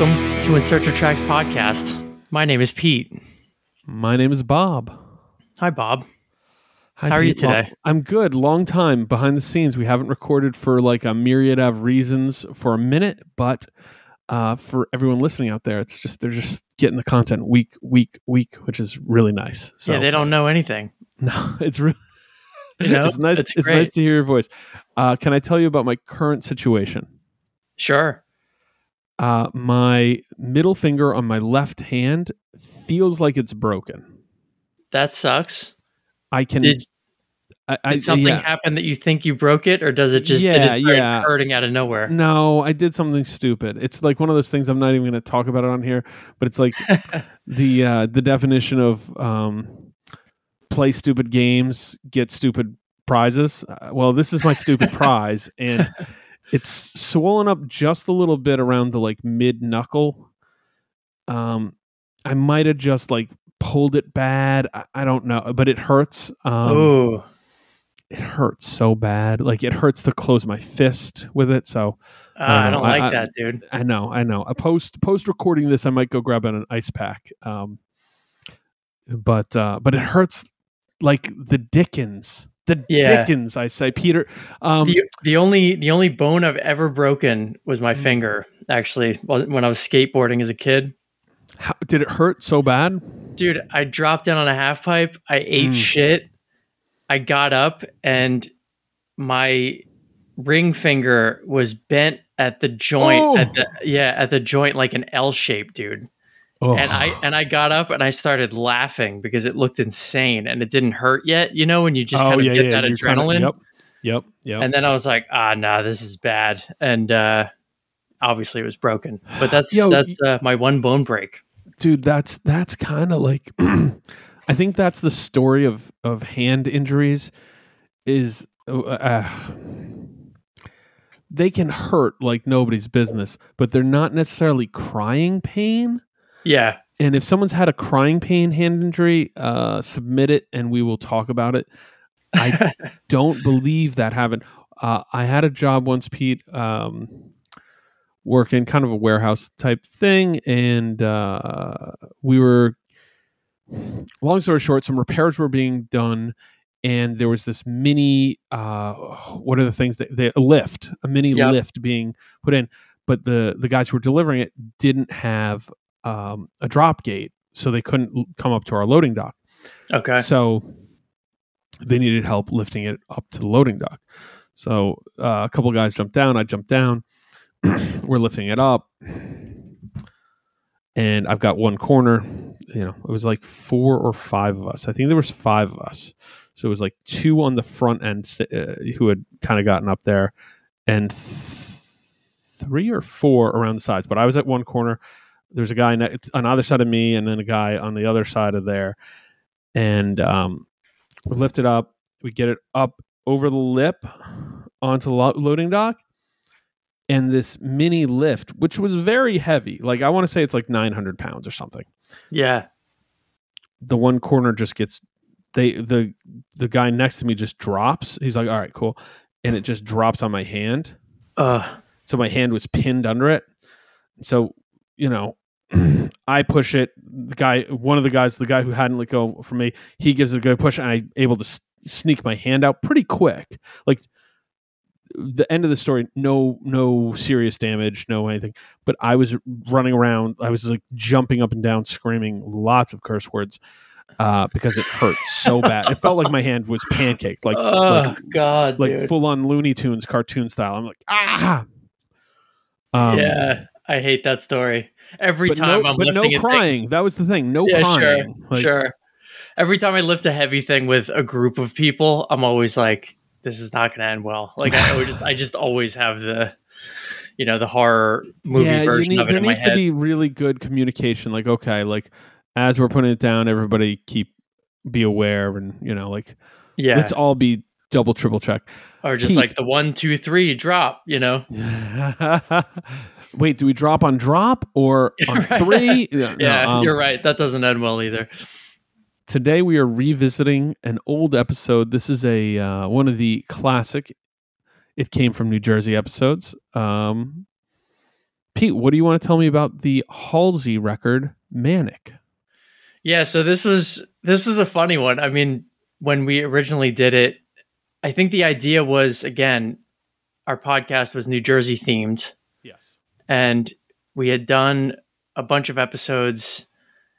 Welcome to In Search of Tracks podcast. My name is Pete. My name is Bob. Hi, Bob. Hi, How are you Pete. Well, today? I'm good. Long time behind the scenes. We haven't recorded for like a myriad of reasons for a minute, but uh, for everyone listening out there, it's just they're just getting the content week, week, week, which is really nice. So yeah, they don't know anything. no, it's really You know, it's nice. It's It's, nice to hear your voice. Uh, can I tell you about my current situation? Sure. Uh, my middle finger on my left hand feels like it's broken. That sucks. I can. Did, I, I, did something yeah. happen that you think you broke it, or does it just did it Yeah, yeah. hurting out of nowhere? No, I did something stupid. It's like one of those things I'm not even going to talk about it on here, but it's like the uh, the definition of um, play stupid games, get stupid prizes. Uh, well, this is my stupid prize, and it's swollen up just a little bit around the like mid knuckle. Um, I might have just like pulled it bad. I, I don't know, but it hurts. Um, oh, it hurts so bad. Like it hurts to close my fist with it. So Ah, I know. don't I- like I- that, dude. I know, I know. A post post recording this, I might go grab an ice pack. Um, but uh, but it hurts like the Dickens. The Yeah. Dickens, I say, Peter. Um, the, the only the only bone I've ever broken was my Mm. finger. Actually, when I was skateboarding as a kid, how, did it hurt so bad? dude, I dropped down on a half pipe. I ate Mm. shit. I got up and my ring finger was bent at the joint. Oh. At the, yeah, at the joint like an L shape, dude. Oh, And I and I got up and I started laughing because it looked insane and it didn't hurt yet. You know when you just Oh, kind of yeah, get yeah, that you're adrenaline. yep, yep, yep. And then I was like, ah, nah, this is bad. And uh, obviously it was broken. But that's Yo, that's uh, my one bone break. dude that's that's kind of like i think that's the story of of hand injuries is uh, they can hurt like nobody's business but they're not necessarily crying pain Yeah. and if someone's had a crying pain hand injury uh submit it and we will talk about it i don't believe that happened uh, i had a job once pete um working kind of a warehouse type thing and uh, we were long story short some repairs were being done and there was this mini uh, what are the things that they, a lift a mini Yep. lift being put in but the the guys who were delivering it didn't have um, a drop gate so they couldn't l- come up to our loading dock okay. so they needed help lifting it up to the loading dock. So uh, a couple guys jumped down. I jumped down. We're lifting it up, and I've got one corner. You know, it was like four or five of us. I think there was five of us. So it was like two on the front end uh, who had kind of gotten up there, and th- three or four around the sides. But I was at one corner. There's a guy on either side of me, and then a guy on the other side of there. And um, we lift it up. We get it up over the lip onto the lo- loading dock. And this mini lift, which was very heavy, like I want to say it's like 900 pounds or something. Yeah. The one corner just gets they the the guy next to me just drops. He's like, "All right, cool," and it just drops on my hand. Uh, So my hand was pinned under it. So you know, I push it. The guy, one of the guys, the guy who hadn't let go from me, he gives it a good push, and I'm able to s- sneak my hand out pretty quick. Like the end of the story, no, no serious damage, no anything. But I was running around. I was like jumping up and down, screaming lots of curse words uh, because it hurt so bad. It felt like my hand was pancaked, like oh like, God, like dude. full on Looney Tunes cartoon style. I'm like ah. Um, yeah, I hate that story. Every but time no, I'm but no a thing- crying. That was the thing. No Yeah, crying. Like, sure. Every time I lift a heavy thing with a group of people, I'm always like, "This is not going to end well." Like I always just, I just always have the, you know, the horror movie yeah, version need, of it there in my needs to be really good communication. Like, okay, like as we're putting it down, everybody keep be aware, and you know, like yeah, let's all be double, triple check. or just like the one, two, three drop. You know, Wait, do we drop on drop or on three? Yeah, no, um, you're right. That doesn't end well either. Today we are revisiting an old episode. This is a uh, one of the classic. It came from New Jersey episodes. Um, Pete, what do you want to tell me about the Halsey record, Manic? Yeah, so this was this was a funny one. I mean, when we originally did it, I think the idea was again, our podcast was New Jersey themed. And we had done a bunch of episodes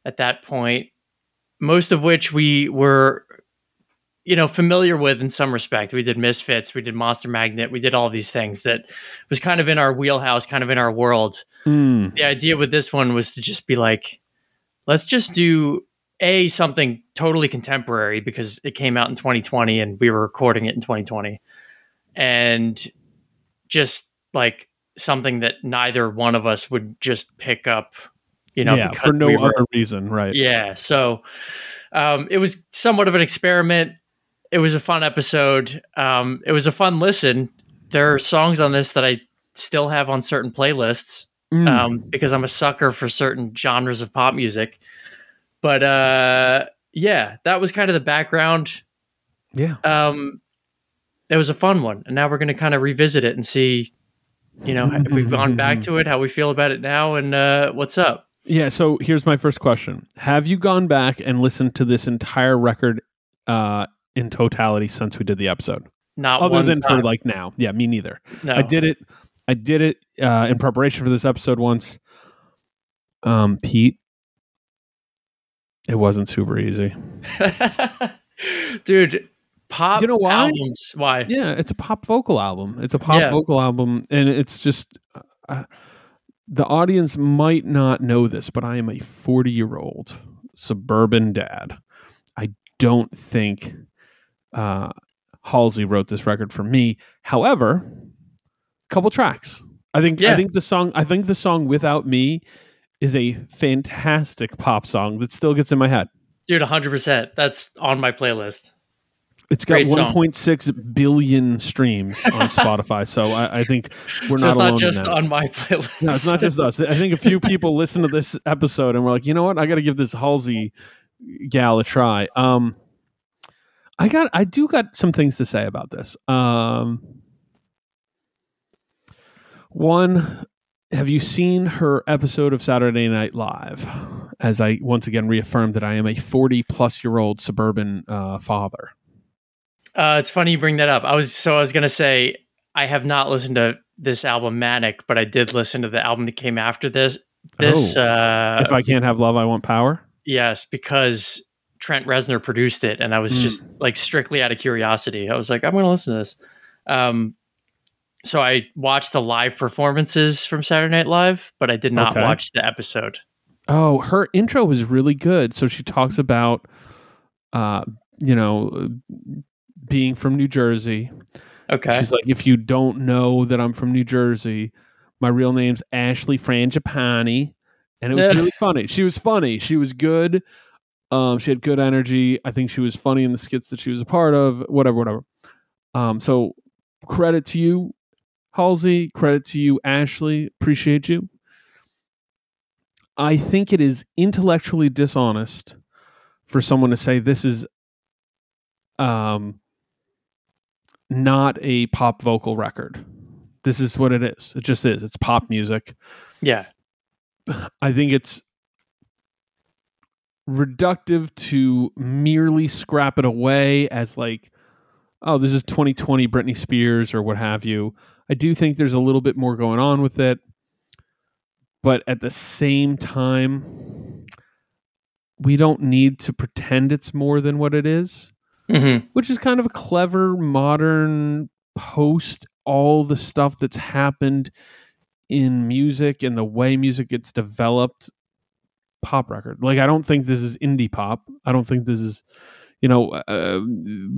at that point, most of which we were you know familiar with in some respect. We did misfits we did monster magnet we did all these things that was kind of in our wheelhouse kind of in our world. Mm. the idea with this one was to just be like let's just do a something totally contemporary because it came out in 2020 and we were recording it in 2020 and just like something that neither one of us would just pick up you know yeah, for no we were- other reason, right? yeah. So um, it was somewhat of an experiment. It was a fun episode. Um, it was a fun listen. There are songs on this that I still have on certain playlists Mm. um, because I'm a sucker for certain genres of pop music. But uh, yeah, that was kind of the background. yeah. Um, it was a fun one, and now we're going to kind of revisit it and see, you know, if we've gone back to it, how we feel about it now, and uh, what's up. Yeah, so here's my first question. Have you gone back and listened to this entire record uh in totality since we did the episode? Not Other than for like now. Yeah, me neither. no. I did it I did it uh in preparation for this episode once. Um Pete it wasn't super easy. Dude, pop You know why? albums. Why? Yeah, it's a pop vocal album. It's a pop Yeah. vocal album and it's just uh, the audience might not know this, but I am a 40-year-old suburban dad. I don't think uh Halsey wrote this record for me. However, couple tracks. I think I think the song I think the song Without Me is a fantastic pop song that still gets in my head. Dude, 100%. That's on my playlist. It's got Great song. 1.6 billion streams on Spotify, so I, I think we're so not it's not just on my playlist. No, it's not just us. I think a few people listen to this episode and we're like, you know what? I got to give this Halsey gal a try. Um, I got, I do got some things to say about this. Um, one, have you seen her episode of Saturday Night Live? As I once again reaffirm that I am a 40 plus year old suburban uh, father. Uh, it's funny you bring that up. I was so I was gonna say I have not listened to this album Manic, but I did listen to the album that came after this. This Oh. uh if I can't have love, I want power. yes, because Trent Reznor produced it and I was Mm. just like strictly out of curiosity. I was like, I'm gonna listen to this. Um so I watched the live performances from Saturday Night Live, but I did not Okay. watch the episode. Oh, her intro was really good. So she talks about, uh, you know, being from New Jersey. Okay. She's like, if you don't know that I'm from New Jersey, my real name's Ashley Frangipane, and it was really funny. She was funny. She was good. Um, she had good energy. I think she was funny in the skits that she was a part of. Whatever, whatever. Um, so credit to you, Halsey. Credit to you, Ashley. Appreciate you. I think it is intellectually dishonest for someone to say this is um not a pop vocal record. This is what it is. It just is. It's pop music. yeah. I think it's reductive to merely scrap it away as like, oh, this is 2020 Britney Spears or what have you. I do think there's a little bit more going on with it. But at the same time, we don't need to pretend it's more than what it is hmm which is kind of a clever modern post all the stuff that's happened in music and the way music gets developed pop record. Like i don't think this is indie pop. I don't think this is you know uh,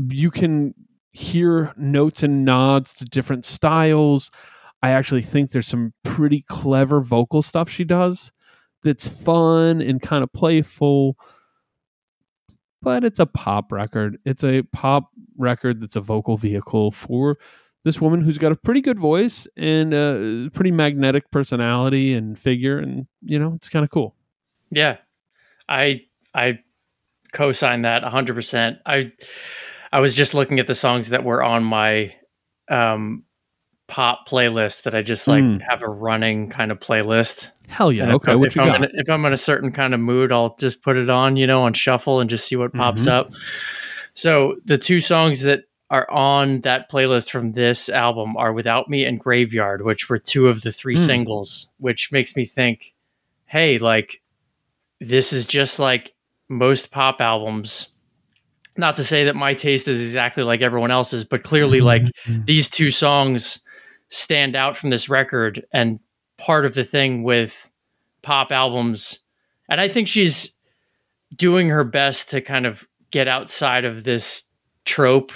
you can hear notes and nods to different styles. I actually think there's some pretty clever vocal stuff she does that's fun and kind of playful but it's a pop record. It's a pop record that's a vocal vehicle for this woman who's got a pretty good voice and a pretty magnetic personality and figure, and you know, it's kind of cool. Yeah, I I co-sign that 100%. I I was just looking at the songs that were on my um pop playlist that I just like Mm. have a running kind of playlist. Hell yeah. And okay. I'm- What if you I'm got? in a- if I'm in a certain kind of mood, I'll just put it on, you know, on shuffle and just see what pops Mhm. up. So the two songs that are on that playlist from this album are "Without Me" and "Graveyard," which were two of the three Mm. singles. Which makes me think, hey, like this is just like most pop albums. Not to say that my taste is exactly like everyone else's, but clearly, like these two songs stand out from this record and part of the thing with pop albums. And i think she's doing her best to kind of get outside of this trope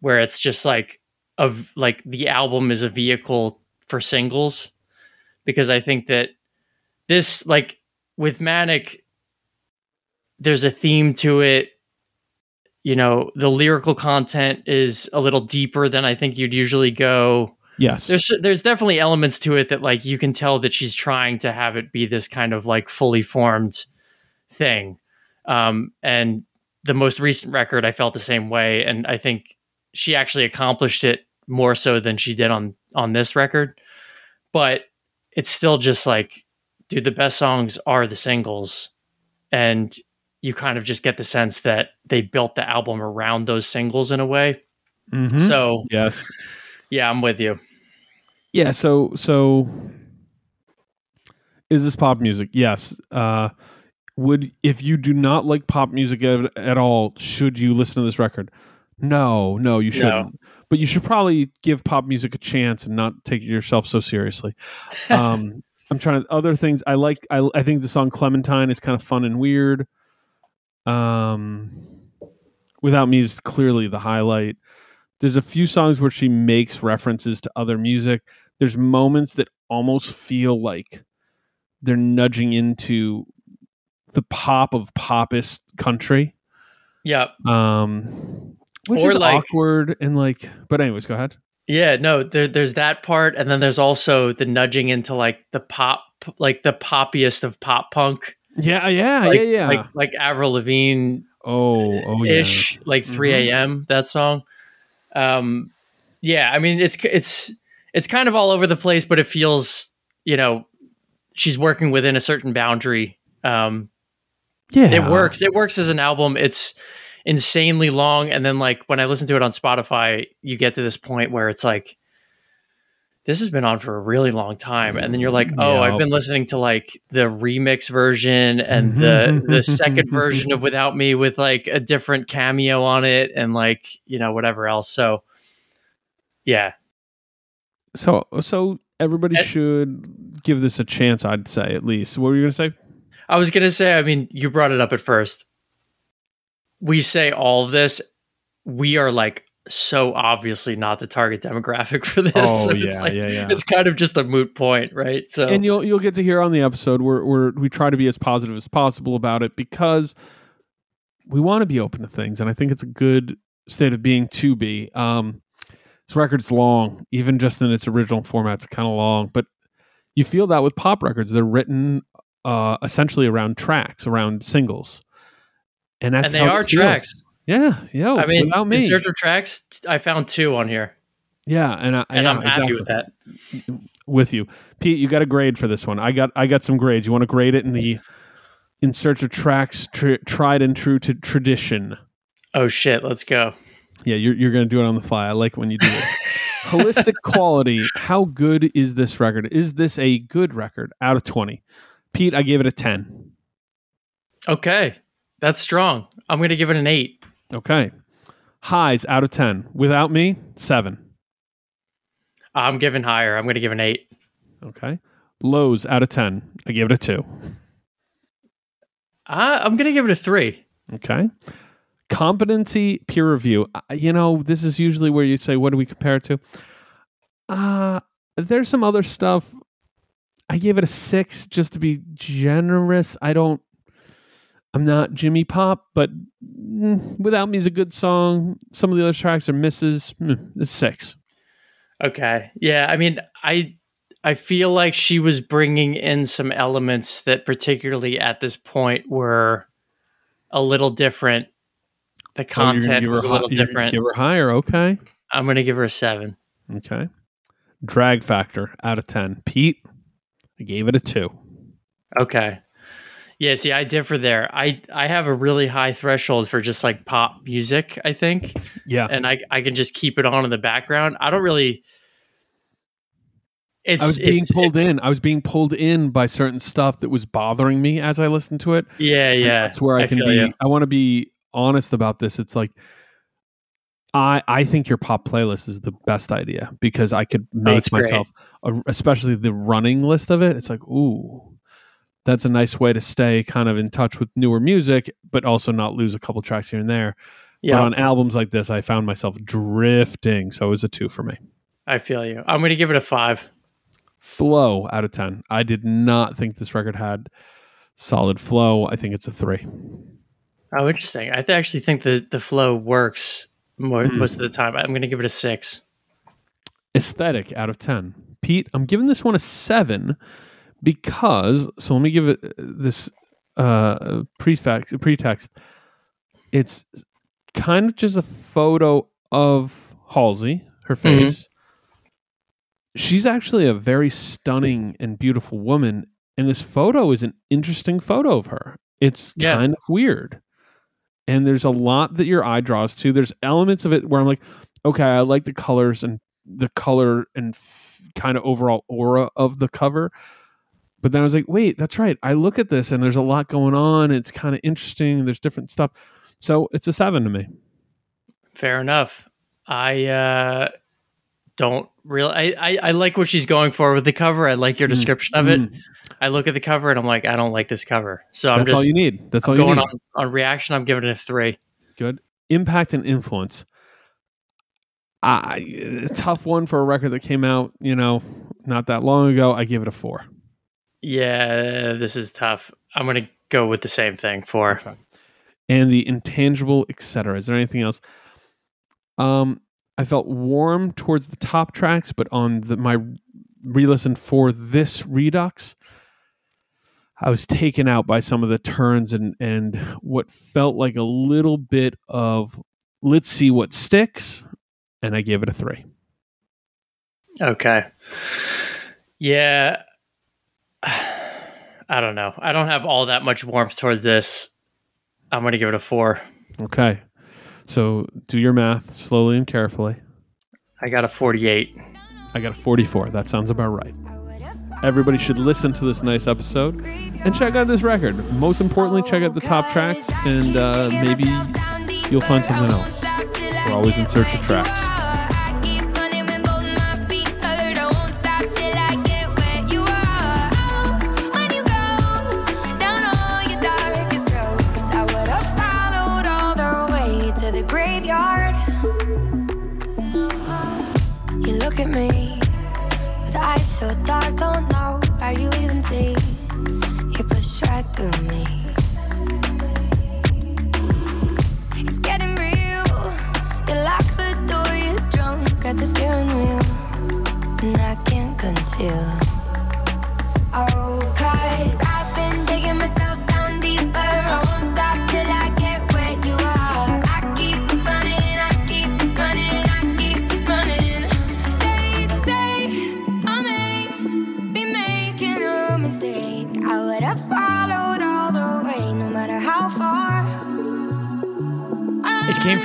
where it's just like of like the album is a vehicle for singles. Because i think that this like with manic there's a theme to it. You know the lyrical content is a little deeper than i think you'd usually go yes. there's there's definitely elements to it that like you can tell that she's trying to have it be this kind of like fully formed thing um and the most recent record i felt the same way and i think she actually accomplished it more so than she did on on this record but it's still just like dude the best songs are the singles and you kind of just get the sense that they built the album around those singles in a way Mhm. so yes. Yeah i'm with you Yeah, so so is this pop music? Yes. Uh would if you do not like pop music at, at all, should you listen to this record? No, no, you shouldn't. But you should probably give pop music a chance and not take yourself so seriously. Um I'm trying to other things I like I I think the song Clementine is kind of fun and weird. Um Without Me is clearly the highlight. There's a few songs where she makes references to other music there's moments that almost feel like they're nudging into the pop of popist country yeah um which Or is like- awkward and like but anyways go ahead Yeah, no, there, there's that part, and then there's also the nudging into like the pop, like the poppiest of pop punk, yeah yeah like, yeah yeah like like Avril Lavigne oh oh yeah like 3 Mhm. a.m. That song. Um, yeah, I mean it's it's it's kind of all over the place, but it feels you know she's working within a certain boundary. Um, yeah it works. It works as an album. It's insanely long, and then like when I listen to it on Spotify, you get to this point where it's like, this has been on for a really long time, and then you're like, oh, Yeah. I've been listening to like the remix version and the the second version of Without Me with like a different cameo on it, and like you know whatever else. So, yeah, so so everybody And- should give this a chance i'd say at least what were you gonna say I was gonna say. I mean, you brought it up at first. We say all of this. We are like so obviously not the target demographic for this. oh so yeah it's like, yeah yeah it's kind of just a moot point, right? So and you'll you'll get to hear on the episode where where we try to be as positive as possible about it because we want to be open to things, and I think it's a good state of being to be. Um, this record's long, even just in its original format, it's kind of long, but you feel that with pop records, they're written uh, essentially around tracks, around singles, and that's and they how are tracks. Yeah, yeah. I mean, without me, in search of tracks, I found two on here, yeah, and I, and I'm happy exactly. with that. with you. Pete, you got a grade for this one. I got I got some grades. You want to grade it in the in search of tracks tr- tried and true to tradition. Oh shit, let's go. Yeah, you're you're gonna do it on the fly. I like when you do it. Holistic quality. How good is this record? Is this a good record out of twenty? Pete, I gave it a ten. Okay, that's strong. I'm gonna give it an eight. Okay. Highs out of ten. Without me, seven. I'm giving higher. I'm gonna give an eight. Okay. Lows out of ten. I give it a two. Uh, I'm gonna give it a three. Okay. Competency peer review. Uh, You know, this is usually where you say, what do we compare it to? Uh, there's some other stuff. I gave it a six just to be generous. I don't, I'm not Jimmy Pop, but mm, Without Me is a good song. Some of the other tracks are misses. Mm, it's six. Okay. Yeah. I mean, I I feel like she was bringing in some elements that, particularly at this point, were a little different. The Oh, content her was a little you're different. Give her higher. Okay. I'm going to give her a seven. Okay. Drag factor out of 10. Pete, I gave it a 2. Okay. Yeah, see, I differ there. I I have a really high threshold for just like pop music, I think. Yeah. And I I can just keep it on in the background. I don't really it's I was being it's- pulled it's- in. I was being pulled in by certain stuff that was bothering me as I listened to it. Yeah, yeah. That's where I, can be. you. I want to be honest about this. It's like I I think your pop playlist is the best idea because I could oh, make Oh, myself, a, especially the running list of it. It's like ooh, that's a nice way to stay kind of in touch with newer music, but also not lose a couple tracks here and there. Yeah, But on albums like this, I found myself drifting, so it was a two for me. I feel you. I'm going to give it a 5. Flow out of ten. I did not think this record had solid flow. I think it's a three. Oh, interesting. I th- actually think the the flow works more, Hmm. most of the time. I'm going to give it a 6. aesthetic out of 10 pete i'm giving this one a 7 because so let me give it this uh prefix pretext. It's kind of just a photo of halsey her Mhm. face. She's actually a very stunning and beautiful woman and this photo is an interesting photo of her. It's Yeah. kind of weird. And there's a lot that your eye draws to. There's elements of it where i'm like okay i like the colors and the color and f- kind of overall aura of the cover but then i was like wait that's right i look at this and there's a lot going on it's kind of interesting there's different stuff so it's a seven to me Fair enough. I uh, don't really. I, I I like what she's going for with the cover. I like your Mm, description of it. Mm. I look at the cover and I'm like, I don't like this cover. So I'm that's just all you need that's all I'm you going need on on reaction. I'm giving it a three. good impact and influence I, a tough one for a record that came out you know not that long ago i give it a four Yeah, this is tough. I'm gonna go with the same thing. Four. and the intangible etc is there anything else um i felt warm towards the top tracks but on the my re-listen for this redux i was taken out by some of the turns and and what felt like a little bit of let's see what sticks and i gave it a three Okay. Yeah. I don't know. I don't have all that much warmth toward this. I'm gonna give it a four. okay so do your math slowly and carefully I got a 48. I got a 44. That sounds about right. Everybody should listen to this nice episode and check out this record. Most importantly, check out the top tracks and uh, maybe you'll find something else. We're always in search of tracks. So dark, don't know how you even see. You push right through me. It's getting real. You lock the door, you're drunk at the steering wheel, and I can't conceal.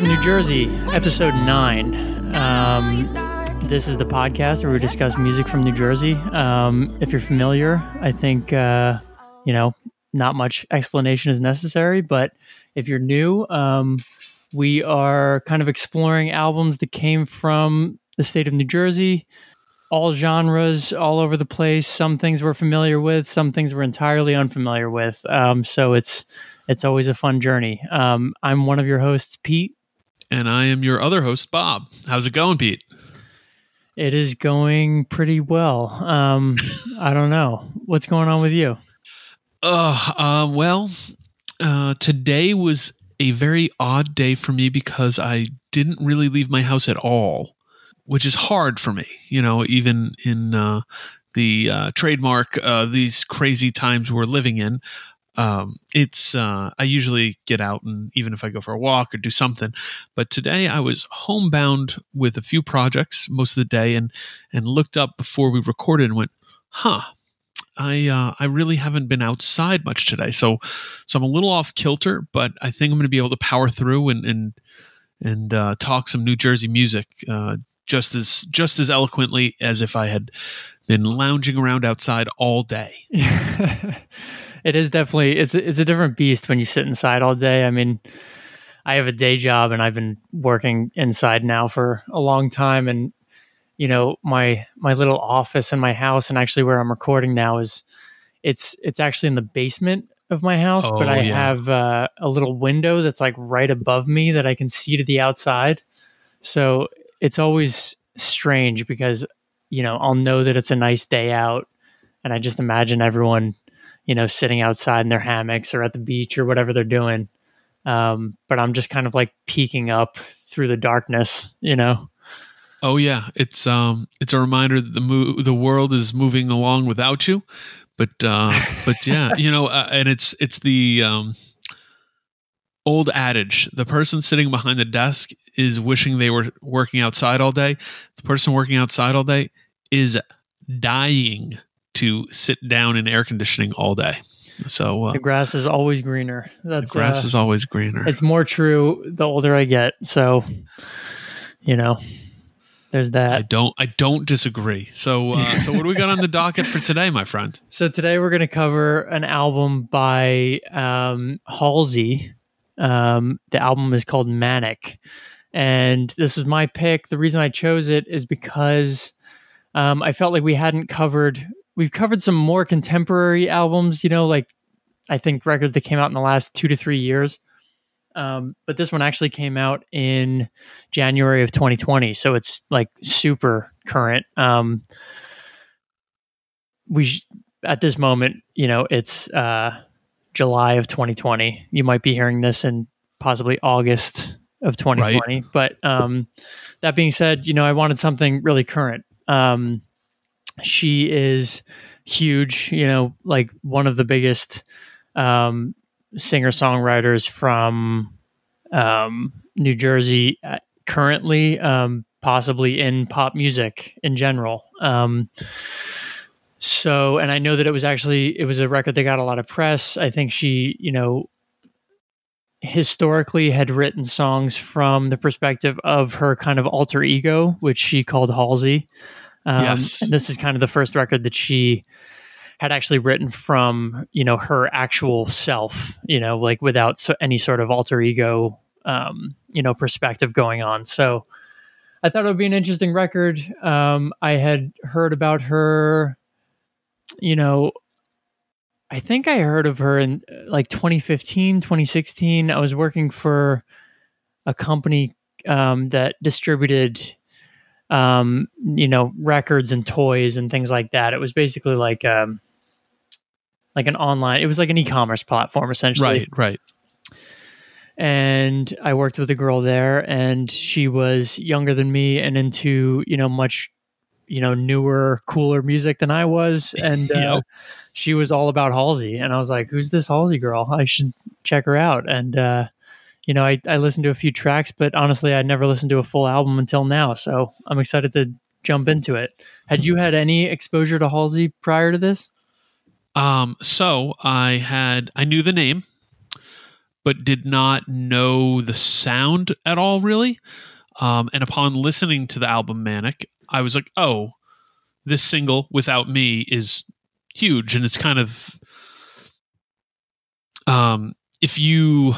From New Jersey, episode nine. Um, this is the podcast where we discuss music from New Jersey. Um, if you're familiar, I think uh, you know not much explanation is necessary. But if you're new, um, we are kind of exploring albums that came from the state of New Jersey. All genres, all over the place. Some things we're familiar with, some things we're entirely unfamiliar with. Um, so it's it's always a fun journey. Um, I'm one of your hosts, Pete. And I am your other host, Bob. How's it going, Pete? It is going pretty well. Um, I don't know what's going on with you. Uh, uh well, uh, today was a very odd day for me because I didn't really leave my house at all, which is hard for me, you know, even in uh, the uh, trademark, uh, these crazy times we're living in. Um, it's uh, I usually get out and even if I go for a walk or do something, but today I was homebound with a few projects most of the day and and looked up before we recorded and went, huh. I uh, I really haven't been outside much today, so so I'm a little off kilter, but I think I'm going to be able to power through and and and uh, talk some New Jersey music uh, just as just as eloquently as if I had been lounging around outside all day. it is definitely it's it's a different beast when you sit inside all day. I mean, I have a day job and I've been working inside now for a long time and you know, my my little office in my house and actually where I'm recording now is it's it's actually in the basement of my house, Oh, but I yeah. have uh, a little window that's like right above me that I can see to the outside. So it's always strange because you know I'll know that it's a nice day out, and I just imagine everyone you know sitting outside in their hammocks or at the beach or whatever they're doing. Um, but I'm just kind of like peeking up through the darkness, you know. Oh yeah, it's um it's a reminder that the mo- the world is moving along without you. But uh but yeah, you know, uh, and it's it's the um old adage, the person sitting behind the desk is wishing they were working outside all day. The person working outside all day is dying to sit down in air conditioning all day. So uh, The grass is always greener. the grass uh, is always greener. it's more true the older I get. So, you know, there's that. I don't I don't disagree. So uh, so what do we got on the docket for today, my friend? So today we're going to cover an album by um, Halsey. Um, the album is called Manic, and this was my pick. The reason I chose it is because um, I felt like we hadn't covered. We've covered some more contemporary albums, you know, like I think records that came out in the last two to three years. Um, but this one actually came out in January of 2020, so it's like super current. Um, we sh- at this moment, you know, it's uh, July of 2020. You might be hearing this in possibly August of 2020. But um, that being said, you know, I wanted something really current. Um, she is huge, you know, like one of the biggest um, singer songwriters from um, New Jersey uh, currently, um, possibly in pop music in general. Um, so, and I know that it was actually it was a record that got a lot of press. I think she, you know, historically had written songs from the perspective of her kind of alter ego, which she called Halsey. Um, Yes. this is kind of the first record that she had actually written from, you know, her actual self, you know, like without so, any sort of alter ego, um, you know, perspective going on. So I thought it would be an interesting record. Um, I had heard about her, you know, I think I heard of her in like 2015, 2016. I was working for a company um, that distributed, um, you know, records and toys and things like that. It was basically like, um, like an online. It was like an e-commerce platform essentially Right, right. and I worked with a girl there, and she was younger than me and into you know much you know newer, cooler music than I was, and uh, Yep. she was all about Halsey, and I was like, "Who's this Halsey girl? I should check her out." And uh, you know, I I listened to a few tracks, but honestly, I'd never listened to a full album until now, so I'm excited to jump into it. Had you had any exposure to Halsey prior to this? Um, so I had I knew the name, but did not know the sound at all, really. Um, and upon listening to the album Manic, I was like, oh, this single without me is huge, and it's kind of um, if you,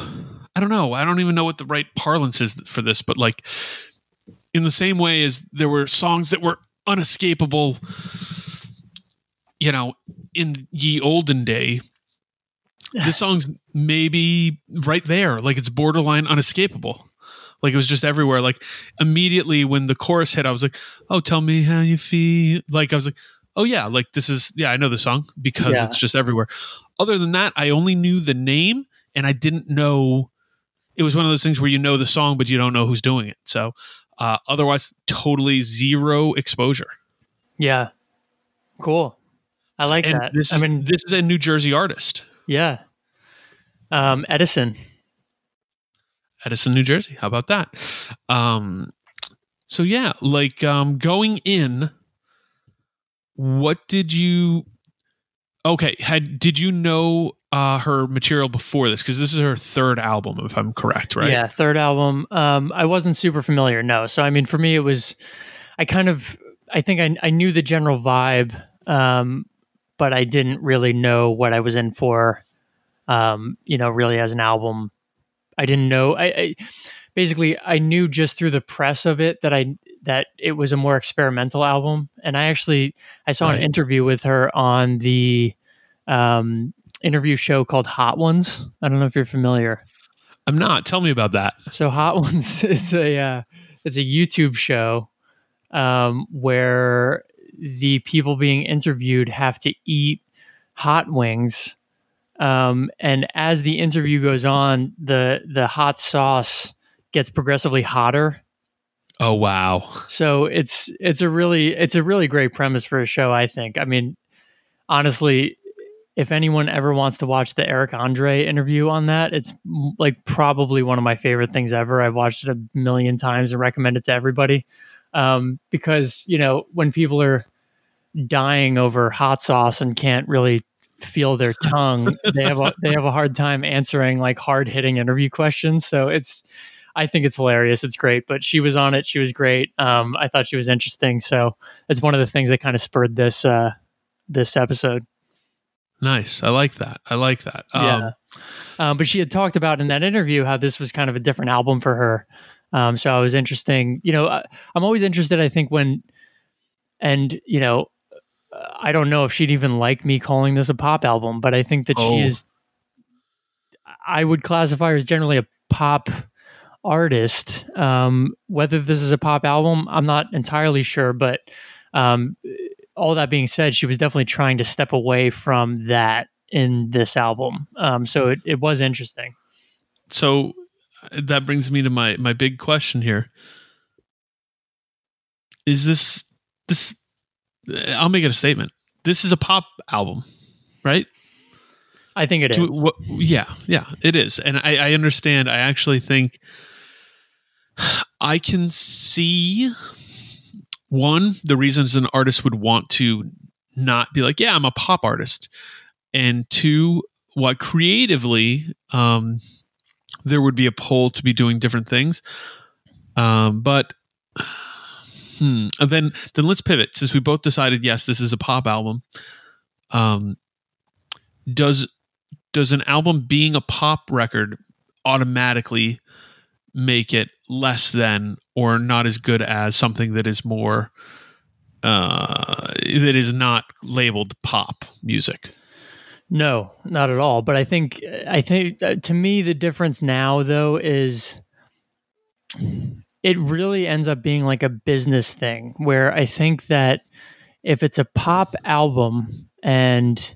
I don't know, I don't even know what the right parlance is for this, but like in the same way as there were songs that were unescapable, you know, in ye olden day, this song's maybe right there, like it's borderline unescapable. Like it was just everywhere. Like immediately when the chorus hit, I was like, "Oh, tell me how you feel." Like I was like, "Oh yeah, like this is yeah, I know the song because Yeah. it's just everywhere." Other than that, I only knew the name and I didn't know. It was one of those things where you know the song but you don't know who's doing it. So uh, otherwise, totally zero exposure. Yeah, cool. I like And that. this I is mean, this is a New Jersey artist. Yeah. Um, Edison. Edison, New Jersey. How about that? Um, so yeah, like um, going in, what did you? Okay, had did you know uh, her material before this? Because this is her third album, if I'm correct, right? Yeah, third album. Um, I wasn't super familiar. No, so I mean, for me, it was. I kind of. I think I I knew the general vibe, um, but I didn't really know what I was in for. Um, you know, really as an album, I didn't know. I, I basically I knew just through the press of it that I that it was a more experimental album, and I actually I saw Right. an interview with her on the um, interview show called Hot Ones. I don't know if you're familiar. I'm not. Tell me about that. So Hot Ones is a uh, it's a YouTube show um, where the people being interviewed have to eat hot wings, um, and as the interview goes on, the the hot sauce gets progressively hotter. Oh wow. So it's it's a really it's a really great premise for a show. I think. I mean, honestly, if anyone ever wants to watch the Eric Andre interview on that, it's like probably one of my favorite things ever. I've watched it a million times and recommend it to everybody um, because you know when people are dying over hot sauce and can't really feel their tongue, they have a they have a hard time answering like hard hitting interview questions. So it's I think it's hilarious. It's great. But she was on it. She was great. Um, I thought she was interesting. So it's one of the things that kind of spurred this uh, this episode. Nice. I like that. I like that. Um, yeah. Um, but she had talked about in that interview how this was kind of a different album for her. Um, so I was interesting. You know, I, I'm always interested. I think when, and you know, I don't know if she'd even like me calling this a pop album, but I think that Oh. she is. I would classify her as generally a pop artist. Um, whether this is a pop album, I'm not entirely sure, but um, all that being said, she was definitely trying to step away from that in this album. Um, so it, it was interesting. so uh, that brings me to my my big question here. Is this this? I'll make it a statement. This is a pop album, right? I think it is. What- yeah, yeah, it is, and I, I understand. I actually think I can see one the reasons an artist would want to not be like, yeah, I'm a pop artist, and two, what creatively um, there would be a pull to be doing different things. Um, but hmm, and then then let's pivot since we both decided yes, this is a pop album. Um, does does an album being a pop record automatically make it less than or not as good as something that is more uh that is not labeled pop music No, not at all. But I think I think uh, to me the difference now though is it really ends up being like a business thing where I think that if it's a pop album and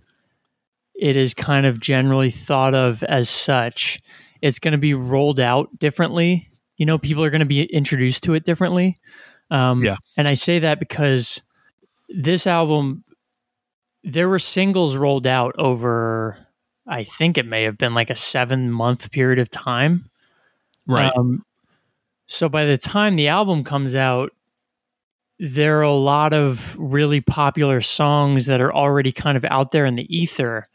it is kind of generally thought of as such, it's going to be rolled out differently. You know, people are going to be introduced to it differently. Um, Yeah. And I say that because this album there were singles rolled out over I think it may have been like a 7 month period of time. right Um, so by the time the album comes out there are a lot of really popular songs that are already kind of out there in the ether.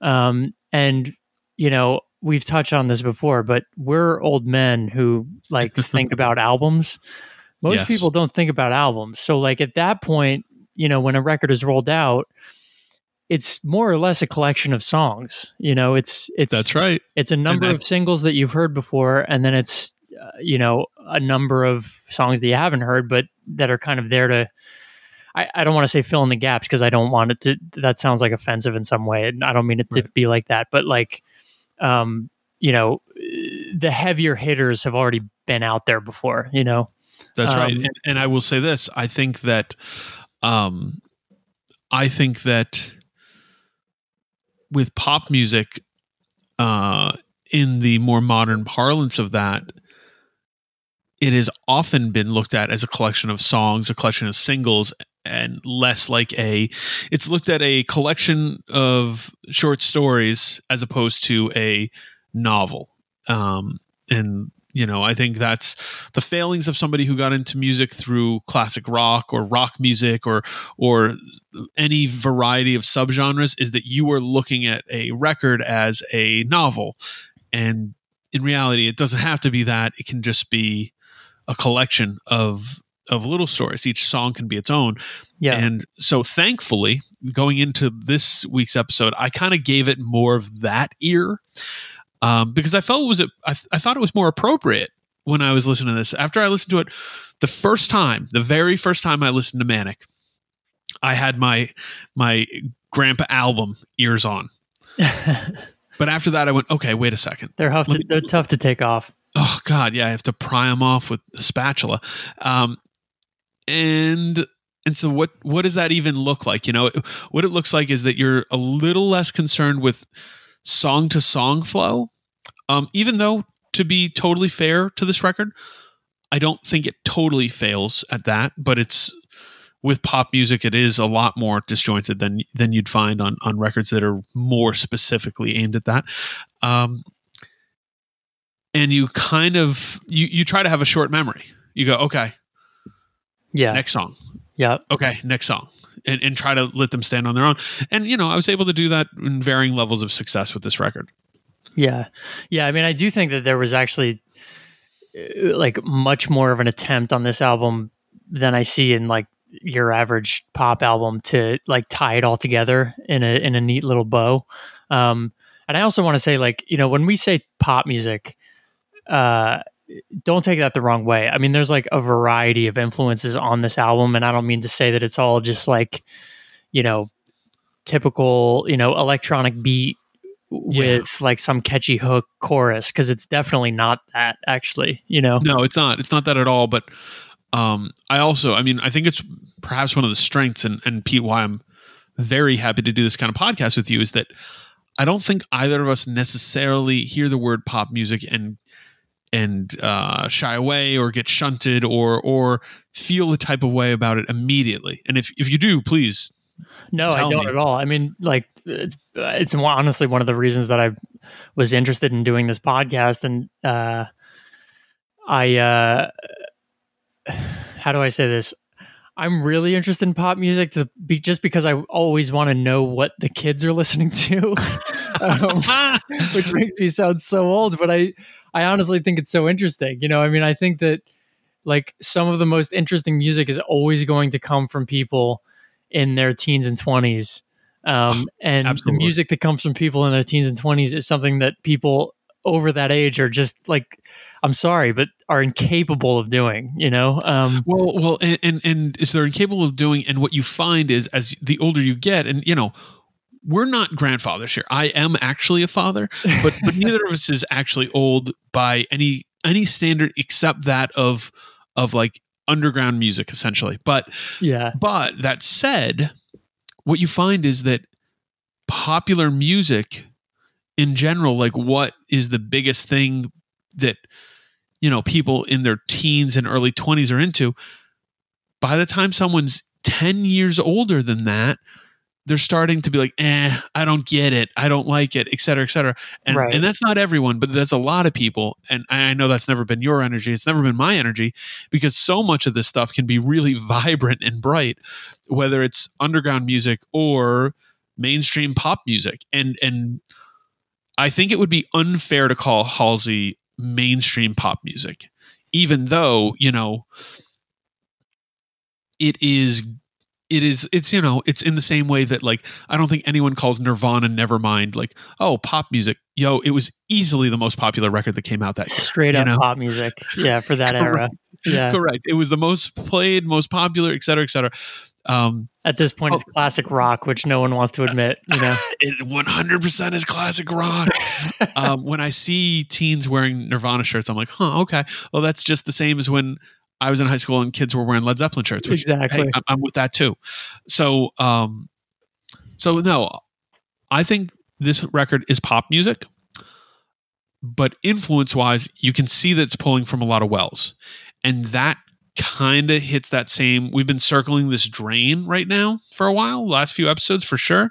Um, and you know, we've touched on this before, but we're old men who like think about albums. Most Yes. people don't think about albums. So like at that point, you know, when a record is rolled out, it's more or less a collection of songs. You know, it's it's that's right it's a number of singles that you've heard before, and then it's uh, you know a number of songs that you haven't heard, but that are kind of there to. I, I don't want to say fill in the gaps because I don't want it to. That sounds like offensive in some way, and I don't mean it to Right. be like that. But like, um, you know, the heavier hitters have already been out there before. You know, That's right. Um, And, and I will say this: I think that, um, I think that with pop music, uh, in the more modern parlance of that, it has often been looked at as a collection of songs, a collection of singles, and less like a. It's looked at a collection of short stories as opposed to a novel. Um, and you know, I think that's the failings of somebody who got into music through classic rock or rock music or or any variety of subgenres is that you are looking at a record as a novel. And in reality, it doesn't have to be that. It can just be a collection of of little stories. Each song can be its own. Yeah. And so thankfully, going into this week's episode, I kind of gave it more of that ear. Um, because I felt it was, I, I thought it was more appropriate when I was listening to this. After I listened to it the first time, the very first time I listened to Manic, I had my my grandpa album ears on. But after that, I went, okay, wait a second. they're tough. To, me- they're tough to take off. Oh God, yeah, I have to pry them off with a spatula. Um, and and so what what does that even look like? You know, what it looks like is that you're a little less concerned with song to song flow. Um, even though to be totally fair to this record, I don't think it totally fails at that, but it's with pop music it is a lot more disjointed than than you'd find on on records that are more specifically aimed at that. Um, and you kind of you you try to have a short memory. You go, okay, Yeah. next song. yeah. Okay, next song. And and try to let them stand on their own. And you know, I was able to do that in varying levels of success with this record. Yeah. Yeah. I mean, I do think that there was actually uh, like much more of an attempt on this album than I see in like your average pop album to like tie it all together in a in a neat little bow. Um, and I also want to say, like, you know, when we say pop music, uh, don't take that the wrong way. I mean, there's like a variety of influences on this album, and I don't mean to say that it's all just like, you know, typical, you know, electronic beat Yeah. with like some catchy hook chorus because it's definitely not that actually you know No, it's not. It's not that at all. But um, I also, I mean, I think it's perhaps one of the strengths, and, and Pete, why I'm very happy to do this kind of podcast with you is that I don't think either of us necessarily hear the word pop music and and uh, shy away or get shunted or or feel the type of way about it immediately. And if if you do, please no i don't me. at all i mean like it's it's honestly one of the reasons that i was interested in doing this podcast and uh i uh how do i say this i'm really interested in pop music to be just because i always want to know what the kids are listening to um, which makes me sound so old but i i honestly think it's so interesting you know i mean i think that like some of the most interesting music is always going to come from people in their teens and 20s um, and the music that comes from people in their teens and 20s is something that people over that age are just like i'm sorry but are incapable of doing you know um, Well, well, and, and and is they're incapable of doing, and what you find is as the older you get, and you know, we're not grandfathers here. I am actually a father, but but neither of us is actually old by any any standard except that of of like underground music, essentially. But yeah but that said, what you find is that popular music in general, like what is the biggest thing that you know people in their teens and early 20s are into, by the time someone's 10 years older than that, they're starting to be like, eh, I don't get it. I don't like it, et cetera, et cetera. And, Right. and that's not everyone, but that's a lot of people. And I know that's never been your energy. It's never been my energy because so much of this stuff can be really vibrant and bright, whether it's underground music or mainstream pop music. And and I think it would be unfair to call Halsey mainstream pop music, even though, you know, it is it is it's you know it's in the same way that like i don't think anyone calls nirvana nevermind like oh pop music. Yo it was easily the most popular record that came out that year straight you up know? pop music. Yeah for that era. Yeah. Correct. It was the most played most popular et cetera et cetera. Um at this point it's classic rock which no one wants to admit you know? It 100% is classic rock. Um when i see teens wearing nirvana shirts i'm like huh okay. Well that's just the same as when i was in high school and kids were wearing led zeppelin shirts which exactly hey, I'm, I'm with that too. So, um, so no, I think this record is pop music, but influence wise, you can see that it's pulling from a lot of wells, and that kind of hits that same. We've been circling this drain right now for a while, last few episodes for sure,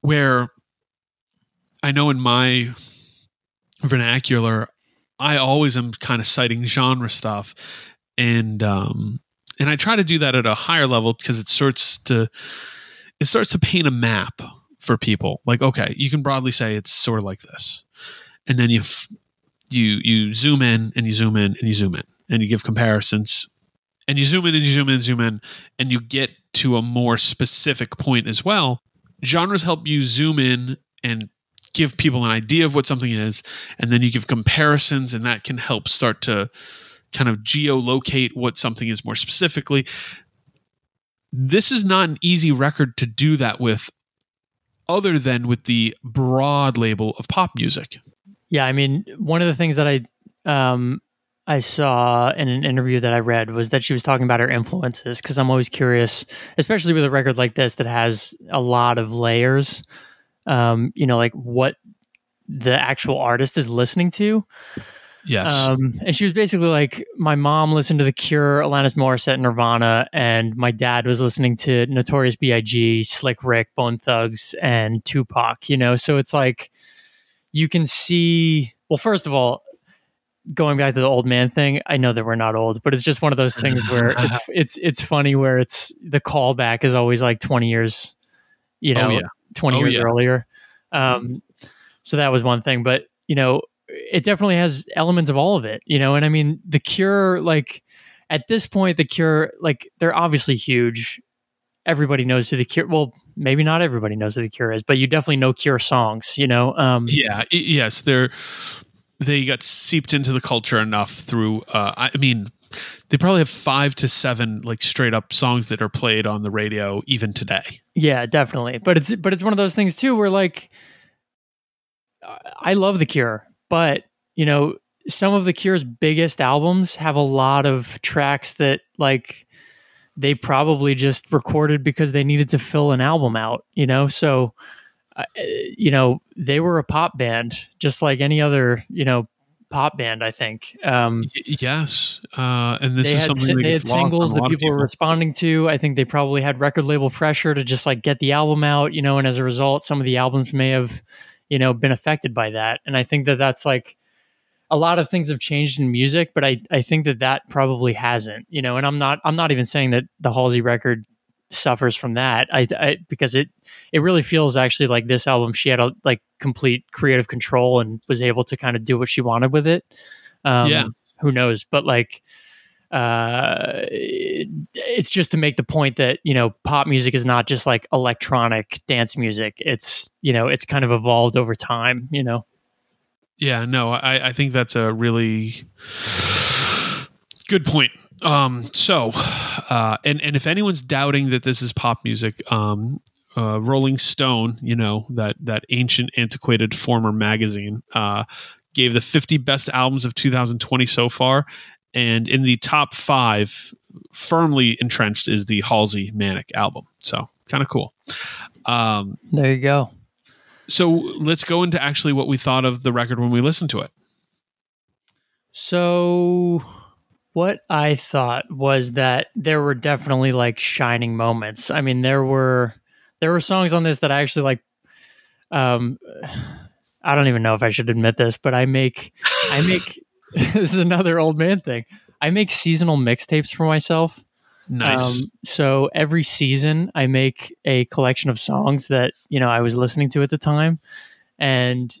where I know in my vernacular, I always am kind of citing genre stuff, and um, and I try to do that at a higher level because it starts to it starts to paint a map for people. Like, okay, you can broadly say it's sort of like this, and then you f- you you zoom in and you zoom in and you zoom in and you give comparisons, and you zoom in and you zoom in and zoom in, and you get to a more specific point as well. Genres help you zoom in and give people an idea of what something is, and then you give comparisons, and that can help start to kind of geolocate what something is more specifically. This is not an easy record to do that with, other than with the broad label of pop music. Yeah, I mean, one of the things that I um, I saw in an interview that I read was that she was talking about her influences because I'm always curious, especially with a record like this that has a lot of layers. Um, you know, like what the actual artist is listening to. Yes. Um, and she was basically like, my mom listened to The Cure, Alanis Morissette, Nirvana, and my dad was listening to Notorious B.I.G., Slick Rick, Bone Thugs, and Tupac. You know, so it's like you can see. Well, first of all, going back to the old man thing, I know that we're not old, but it's just one of those things where it's it's it's funny where it's the callback is always like twenty years, you know, Oh, yeah. Twenty Oh, years yeah. earlier. Um, so that was one thing, but you know, it definitely has elements of all of it, you know. And I mean, the Cure, like at this point, the Cure, like they're obviously huge. Everybody knows who the Cure. Well, maybe not everybody knows who the Cure is, but you definitely know Cure songs, you know. Um, yeah. yes. They're they got seeped into the culture enough through. Uh, I mean, they probably have five to seven like straight up songs that are played on the radio even today. Yeah, definitely. But it's but it's one of those things too where like I love The Cure, but you know, some of The Cure's biggest albums have a lot of tracks that like they probably just recorded because they needed to fill an album out, you know? So uh, you know, they were a pop band just like any other, you know, pop band, I think. Um Y- yes. Uh, and this is something si- they had singles that of people, were responding to. I think they probably had record label pressure to just like get the album out, you know, and as a result, some of the albums may have, you know, been affected by that. And I think that that's like a lot of things have changed in music, but I, I think that that probably hasn't, you know, and I'm not, I'm not even saying that the Halsey record suffers from that. I, I because it, it really feels actually like this album, she had a like complete creative control and was able to kind of do what she wanted with it. Um, Yeah. Who knows? But like, uh, it- it's just to make the point that you know pop music is not just like electronic dance music. It's you know it's kind of evolved over time. You know. Yeah, no, I, I think that's a really good point. Um, so, uh, and and if anyone's doubting that this is pop music, um, uh, Rolling Stone, you know that that ancient, antiquated former magazine, uh, gave the 50 best albums of 2020 so far, and in the top five, firmly entrenched is the Halsey Manic album. So, kind of cool. Um, There you go. so let's go into actually what we thought of the record when we listened to it. So, what I thought was that there were definitely like shining moments. I mean, there were there were songs on this that I actually like. Um, I don't even know if I should admit this, but I make I make this is another old man thing. I make seasonal mixtapes for myself. Nice. Um, so every season, I make a collection of songs that you know I was listening to at the time, and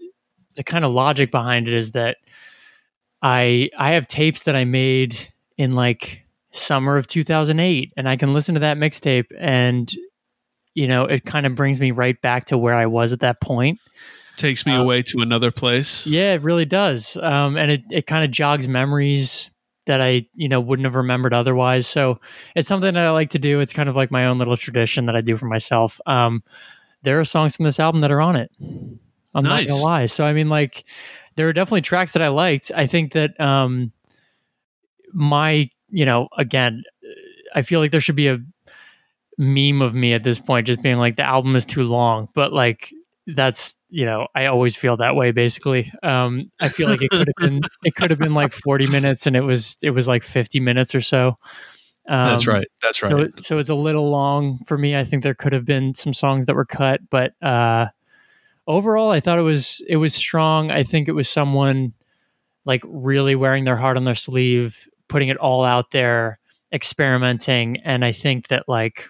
the kind of logic behind it is that I I have tapes that I made in like summer of 2008, and I can listen to that mixtape, and you know it kind of brings me right back to where I was at that point. takes me Um, away to another place. Yeah, it really does. Um, and it, it kind of jogs memories that I, you know, wouldn't have remembered otherwise. So it's something that I like to do. It's kind of like my own little tradition that I do for myself. Um, there are songs from this album that are on it. I'm not gonna lie. So I mean, like, there are definitely tracks that I liked. I think that um, my, you know, again, I feel like there should be a meme of me at this point, just being like the album is too long, but like that's you know I always feel that way basically. Um, I feel like it could have been it could have been like forty minutes, and it was it was like fifty minutes or so. Um, That's right. That's right. So, so it's a little long for me. I think there could have been some songs that were cut, but uh, overall, I thought it was it was strong. I think it was someone like really wearing their heart on their sleeve, putting it all out there, experimenting, and I think that like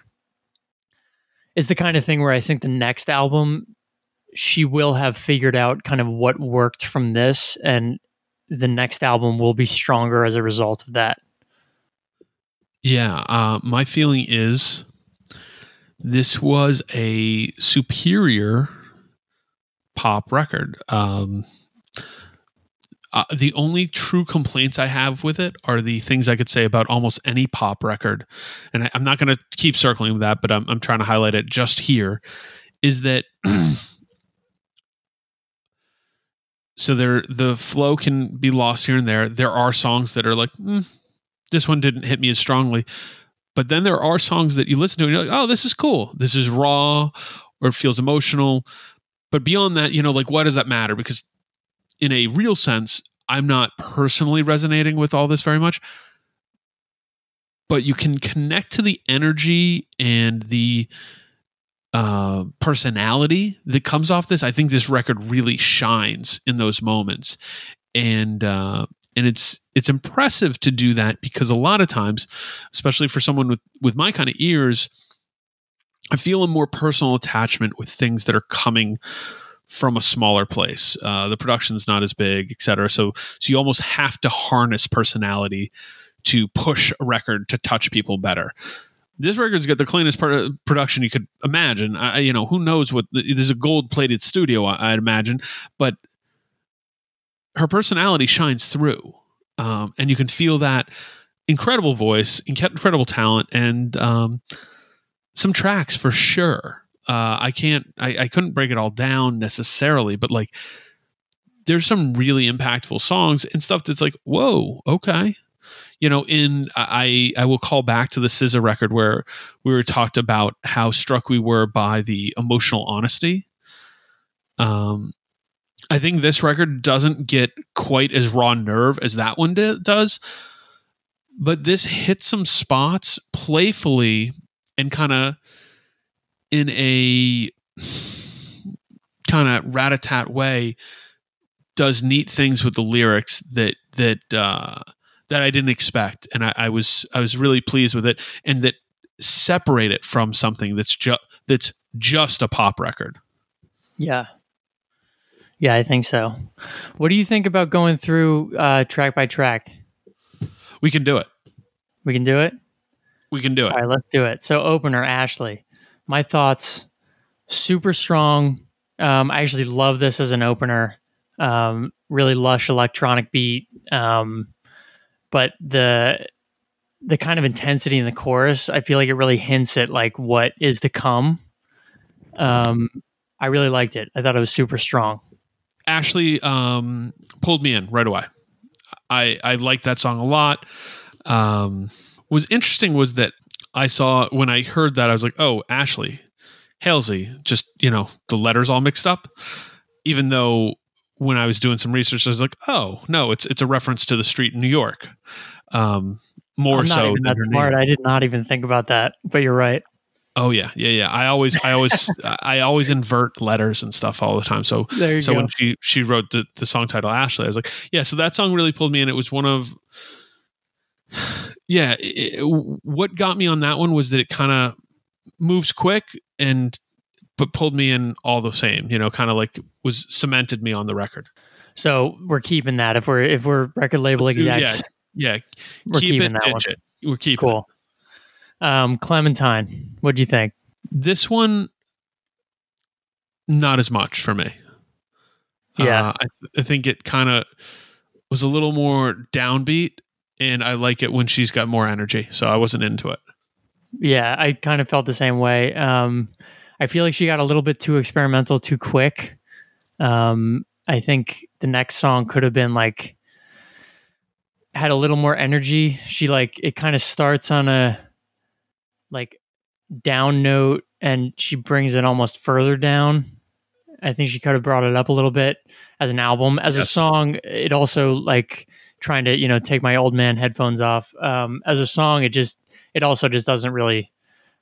is the kind of thing where I think the next album she will have figured out kind of what worked from this and the next album will be stronger as a result of that. Yeah, uh, my feeling is this was a superior pop record. Um, uh, the only true complaints I have with it are the things I could say about almost any pop record, and I, am not going to keep circling with that, but I'm, I'm trying to highlight it just here. Is that so? There, the flow can be lost here and there. There are songs that are like, mm, this one didn't hit me as strongly, but then there are songs that you listen to and you're like, oh, this is cool. This is raw, or it feels emotional. But beyond that, you know, like, why does that matter? Because in a real sense, I'm not personally resonating with all this very much. But you can connect to the energy and the uh, personality that comes off this. I think this record really shines in those moments, and uh, and it's it's impressive to do that because a lot of times, especially for someone with with my kind of ears, I feel a more personal attachment with things that are coming from a smaller place. Uh, the production's not as big, et cetera. So, so you almost have to harness personality to push a record to touch people better. This record's got the cleanest production you could imagine. I, you know, who knows what? There's a gold plated studio, I, would imagine, but her personality shines through, um, and you can feel that incredible voice, incredible talent, and um, some tracks for sure uh, I can't, I, I couldn't break it all down necessarily, but like there's some really impactful songs and stuff that's like, whoa, okay. You know, in I I will call back to the SZA record where we were talked about how struck we were by the emotional honesty. Um, I think this record doesn't get quite as raw nerve as that one did, does, but this hits some spots playfully and kind of in a kind of rat-a-tat way does neat things with the lyrics that that uh, that I didn't expect, and I, I, was I was really pleased with it, and that separate it from something that's just that's just a pop record. Yeah, yeah, I think so. What do you think about going through uh, track by track? We can do it. We can do it. We can do it. All right, let's do it. So, opener Ashley my thoughts super strong. Um, I actually love this as an opener. Um, really lush electronic beat. Um, but the the kind of intensity in the chorus, I feel like it really hints at like what is to come. Um, I really liked it. I thought it was super strong. Ashley um, pulled me in right away. I I liked that song a lot. Um, was interesting was that I saw when I heard that, I was like, oh, Ashley, Halsey, just, you know, the letters all mixed up. Even though when I was doing some research, I was like, oh, no, it's it's a reference to the street in New York. Um, more I'm so that smart. Name. I did not even think about that, but you're right. Oh yeah, yeah, yeah. I always, I always, I always invert letters and stuff all the time. So, so go. when she she wrote the the song title Ashley, I was like, yeah. So that song really pulled me in. It was one of yeah, it, what got me on that one was that it kind of moves quick and but pulled me in all the same. You know, kind of like was cemented me on the record. So we're keeping that if we're if we're record label execs. Yeah, yeah. We're keep keeping it, that one. It. We're keeping cool. It. Um, Clementine, what do you think? This one, not as much for me. Yeah, uh, I, th- I think it kind of was a little more downbeat and I like it when she's got more energy. So I wasn't into it. Yeah, I kind of felt the same way. Um, I feel like she got a little bit too experimental too quick. Um, I think the next song could have been like had a little more energy. She like it kind of starts on a like down note and she brings it almost further down. I think she could have brought it up a little bit as an album. As yes. a song, it also like trying to you know take my old man headphones off. Um, as a song it just it also just doesn't really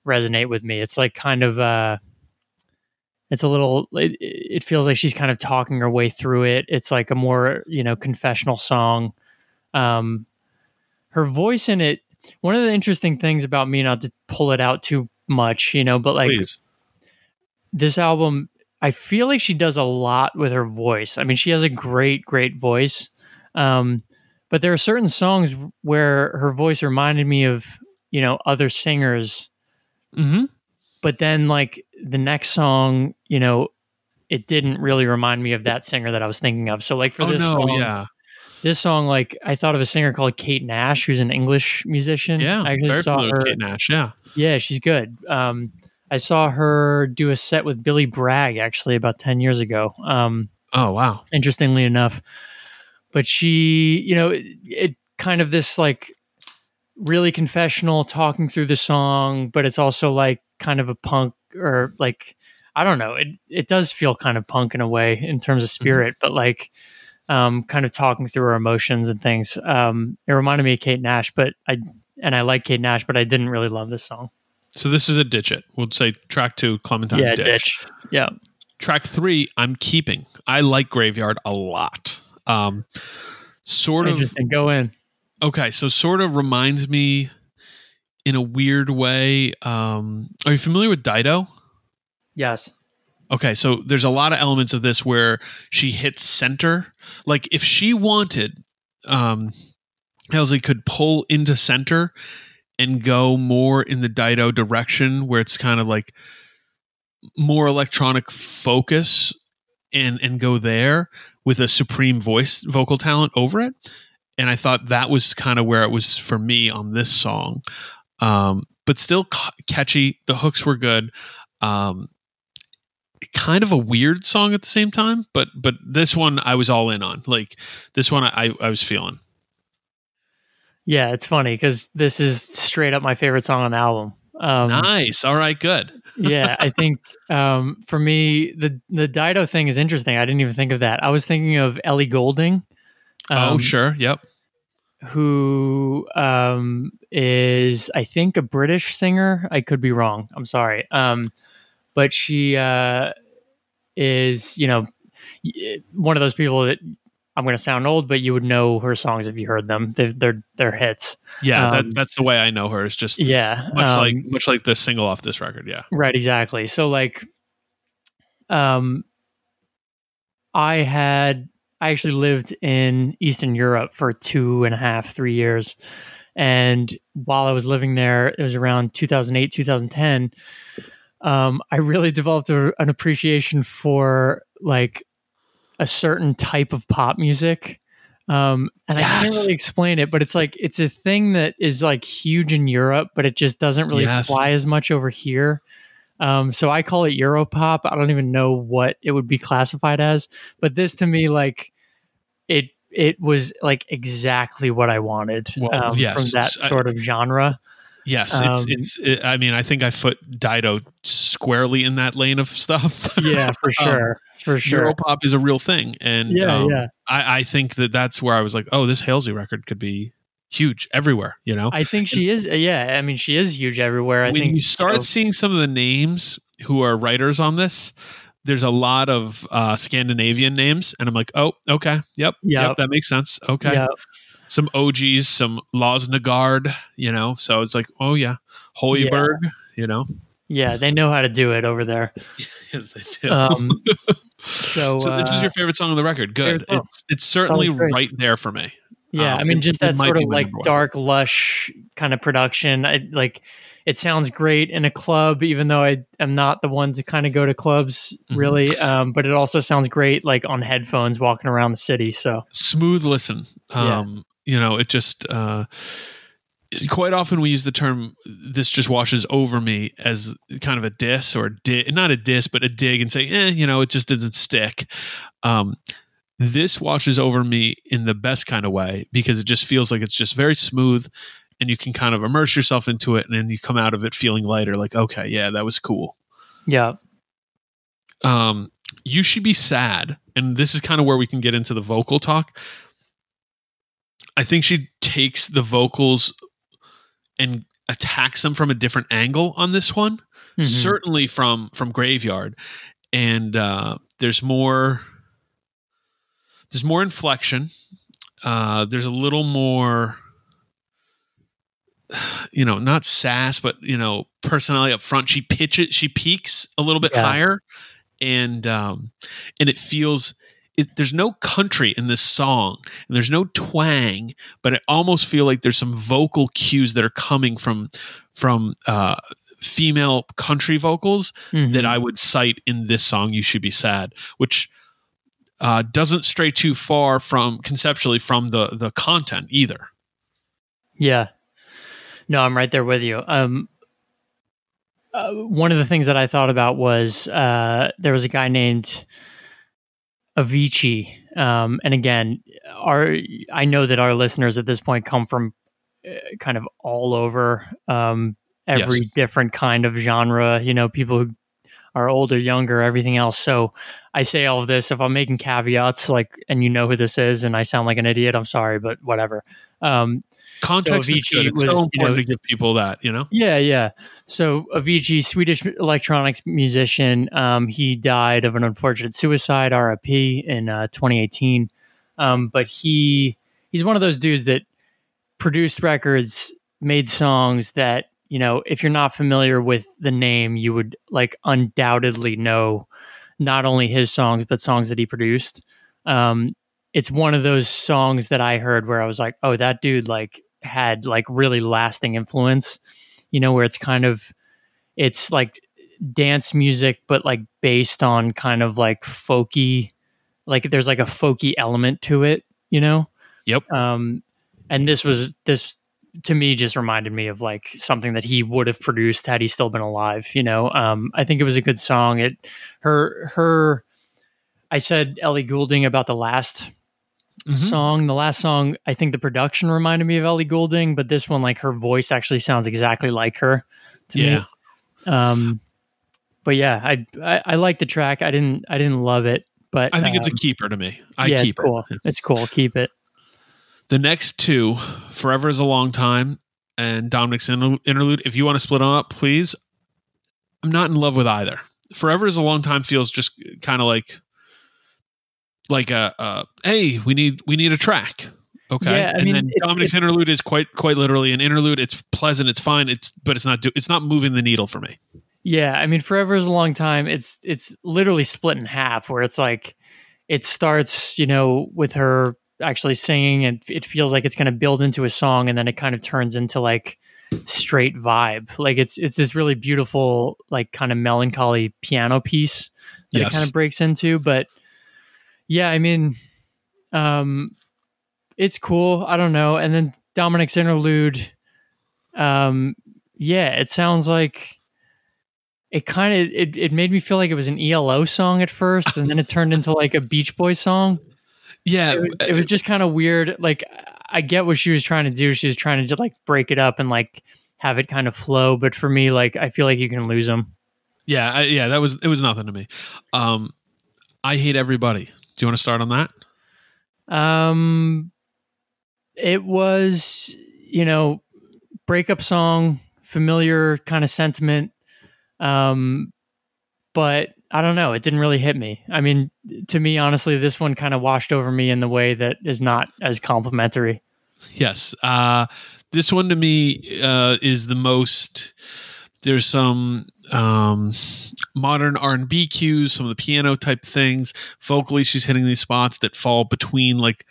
resonate with me. It's like kind of uh it's a little it, it feels like she's kind of talking her way through it. It's like a more you know confessional song. Um her voice in it one of the interesting things about me not to pull it out too much you know but like Please. this album i feel like she does a lot with her voice. I mean she has a great great voice. Um but there are certain songs where her voice reminded me of you know other singers Mm-hmm. but then like the next song you know it didn't really remind me of that singer that i was thinking of so like for Oh this no, song yeah, this song like i thought of a singer called kate nash who's an english musician yeah. i actually saw her Kate Nash. Yeah. yeah she's good um i saw her do a set with billy bragg actually about 10 years ago um Oh wow. interestingly enough. But she, you know, it, it kind of this like really confessional talking through the song, but it's also like kind of a punk or like I don't know. It it does feel kind of punk in a way in terms of spirit, but like um kind of talking through her emotions and things. Um it reminded me of Kate Nash, but I and I like Kate Nash, but I didn't really love this song. So this is a ditch it. We'll say track two, Clementine yeah, ditch. ditch. Yeah. Track three, I'm keeping. I like Graveyard a lot. Um, sort of. Go in. okay. So sort of reminds me in a weird way. Um, are you familiar with Dido? Yes. Okay, so there's a lot of elements of this where she hits center. Like if she wanted, um, Halsey could pull into center and go more in the Dido direction, where it's kind of like more electronic focus, and and go there with a supreme voice vocal talent over it. And I thought that was kind of where it was for me on this song, um, but still ca- catchy. The hooks were good. Um, kind of a weird song at the same time, but but this one I was all in on. Like this one I I was feeling. Yeah, it's funny because this is straight up my favorite song on the album. Um, nice. All right. Good. yeah, I think um, for me the the Dido thing is interesting. I didn't even think of that. I was thinking of Ellie Goulding. oh um, sure. Yep. Who um, is I think a British singer. I could be wrong. I'm sorry. Um, but she uh, is you know one of those people that I'm going to sound old, but you would know her songs if you heard them. They're they're, they're hits. Yeah. um, that, that's the way I know her. It's just Yeah, much um, like much like the single off this record. Yeah. Right, exactly. So like um I had I actually lived in Eastern Europe for two and a half, three years. And while I was living there, it was around 2008, 2010. Um, I really developed a, an appreciation for like a certain type of pop music. Um, and I can't really explain it, but it's like it's a thing that is like huge in Europe, but it just doesn't really Yes. fly as much over here. Um, so I call it Europop. I don't even know what it would be classified as, but this to me, like it, it was like exactly what I wanted Well, um, yes. from that sort of genre. Yes. It's Um, it's. It, I mean, I think I put Dido squarely in that lane of stuff. Yeah, for Um, sure, for sure. Europop is a real thing, and Yeah, um, yeah. I, I think that that's where I was like, oh, this Halsey record could be huge everywhere. You know, I think she is. Yeah, I mean, she is huge everywhere. I when think you start seeing some of the names who are writers on this, there's a lot of uh, Scandinavian names, and I'm like, oh, okay, yep, Yep. yep, that makes sense. Okay, yeah, some OGs, some Losnagard, you know, so it's like, oh yeah, Hoiberg, you know, yeah, they know how to do it over there. yes, they do. Um, so, so this was uh, your favorite song on the record. Good. It's it's certainly right there for me. Yeah, Um, I mean, it- just that sort of like dark, lush kind of production. I, like, it sounds great in a club, even though I am not the one to kind of go to clubs Mhm. really. Um, but it also sounds great like on headphones walking around the city. So smooth listen. Yeah. Um, You know, it just uh, quite often we use the term "this just washes over me" as kind of a diss or di- not a diss, but a dig, and say, "eh, you know, it just doesn't stick." Um, this washes over me in the best kind of way because it just feels like it's just very smooth and you can kind of immerse yourself into it and then you come out of it feeling lighter like okay yeah that was cool. Yeah, um, you should be sad and this is kind of where we can get into the vocal talk. I think she takes the vocals and attacks them from a different angle on this one Mhm. certainly from from graveyard and uh, there's more there's more inflection. Uh, there's a little more you know, not sass, but you know, personality up front. She pitches, she peaks a little bit Yeah. higher, and um, and it feels. It, there's no country in this song, and there's no twang, but I almost feel like there's some vocal cues that are coming from from uh, female country vocals Mhm. that I would cite in this song. You should be sad, which uh, doesn't stray too far from conceptually from the the content either. Yeah. No, I'm right there with you. Um, uh, one of the things that I thought about was uh, there was a guy named Avicii, um, and again, our I know that our listeners at this point come from uh, kind of all over um, every Yes. different kind of genre. You know, people who are older, younger, everything else. So I say all of this. If I'm making caveats, like, and you know who this is, and I sound like an idiot, I'm sorry, but whatever. Um, Context Avicii good. It's so important you know- to give people that, you know. yeah, yeah. So Avicii, Swedish electronics musician, um, he died of an unfortunate suicide, RIP, in uh, 2018. Um, but he he's one of those dudes that produced records, made songs that you know, if you're not familiar with the name, you would like undoubtedly know not only his songs but songs that he produced. Um, it's one of those songs that I heard where I was like, oh, that dude like had like really lasting influence. You know, where it's kind of it's like dance music, but like based on kind of like folky, like there's like a folky element to it. You know. Yep. Um, and this was this to me just reminded me of like something that he would have produced had he still been alive. You know. Um, I think it was a good song. It her her. I said Ellie Goulding about the last Mhm. song. The last song, I think the production reminded me of Ellie Goulding, but this one, like her voice actually sounds exactly like her to Yeah. me. Um, but yeah, I, I I like the track. I didn't I didn't love it, but I think it's a um, keeper to me. I yeah, keep it's cool. it. It's cool. Keep it. The next two, Forever is a Long Time and Dominic's Interlude, if you want to split them up, please. I'm not in love with either. Forever is a Long Time feels just kind of like like a uh, hey, we need we need a track. Okay. Yeah, I and mean, then it's- Dominic's Interlude is quite quite literally an interlude. It's pleasant, it's fine, it's but it's not do, it's not moving the needle for me. Yeah, I mean, forever is a long time. It's it's literally split in half, where it's like it starts, you know, with her actually singing, and it feels like it's going to build into a song, and then it kind of turns into like straight vibe. Like it's it's this really beautiful, like kind of melancholy piano piece that Yes. it kind of breaks into. But yeah, I mean, um, it's cool. I don't know. And then Dominic's interlude, um, yeah, it sounds like it kind of it, it made me feel like it was an ELO song at first, and then it turned into like a Beach Boys song. Yeah. It was, it was just kind of weird. Like I get what she was trying to do. She was trying to just like break it up and like have it kind of flow. But for me, like I feel like you can lose them. yeah, I, yeah, that was it was nothing to me. Um I hate everybody. Do you want to start on that? Um, it was you know breakup song, familiar kind of sentiment. Um, but I don't know. It didn't really hit me. I mean, to me, honestly, this one kind of washed over me in the way that is not as complimentary. Yes. Uh, this one to me uh, is the most. There's some um, modern R&B cues, some of the piano type things. Vocally, she's hitting these spots that fall between like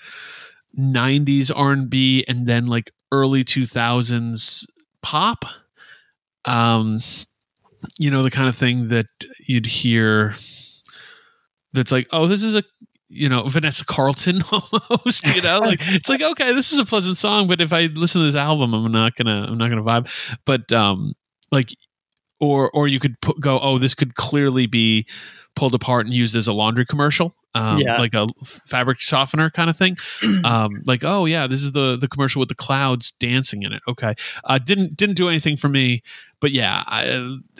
90s R&B and then like early 2000s pop. Um, you know the kind of thing that you'd hear. That's like, oh, this is a you know Vanessa Carlton almost. You know, like it's like okay, this is a pleasant song, but if I listen to this album, I'm not gonna I'm not gonna vibe. But um, like, or or you could put, go, oh, this could clearly be pulled apart and used as a laundry commercial, um, Yeah. like a fabric softener kind of thing. um, like, oh yeah, this is the the commercial with the clouds dancing in it. Okay, uh, didn't didn't do anything for me, but yeah, I,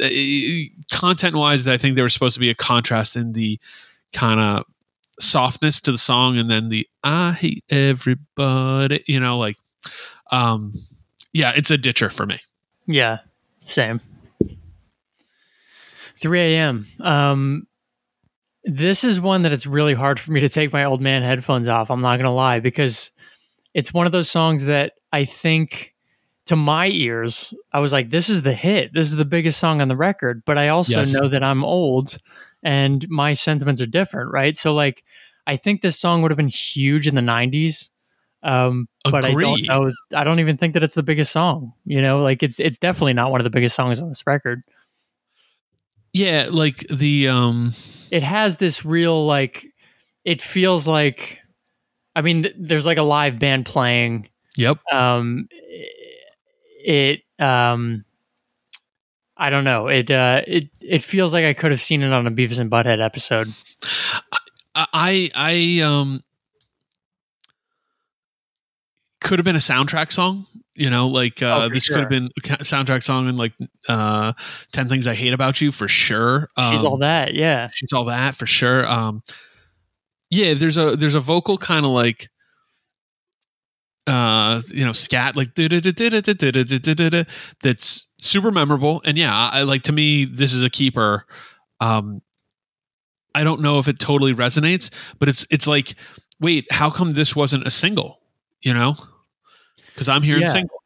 uh, content wise, I think there was supposed to be a contrast in the kind of softness to the song and then the I hate everybody, you know, like um yeah, it's a ditcher for me. Yeah, same. 3 a.m. Um, This is one that it's really hard for me to take my old man headphones off. I'm not going to lie because it's one of those songs that I think to my ears, I was like, this is the hit. This is the biggest song on the record. But I also Yes. know that I'm old and my sentiments are different, right? So, like, I think this song would have been huge in the 90s. Um, but I don't know. I don't even think that it's the biggest song. You know, like it's it's definitely not one of the biggest songs on this record. Yeah, like the um it has this real like it feels like i mean th- there's like a live band playing yep. um it um i don't know it uh it it feels like i could have seen it on a beavis and butthead episode I I um could have been a soundtrack song. You know, like uh, oh, this sure. could have been soundtrack song and like uh, Ten Things I Hate About You for sure. Um, she's all that, yeah. She's all that for sure. Um, yeah, there's a there's a vocal kind of like uh, you know, scat like that's super memorable. And yeah, I like to me, this is a keeper. Um, I don't know if it totally resonates, but it's it's like, wait, how come this wasn't a single? You know? Because i'm hearing Yeah. single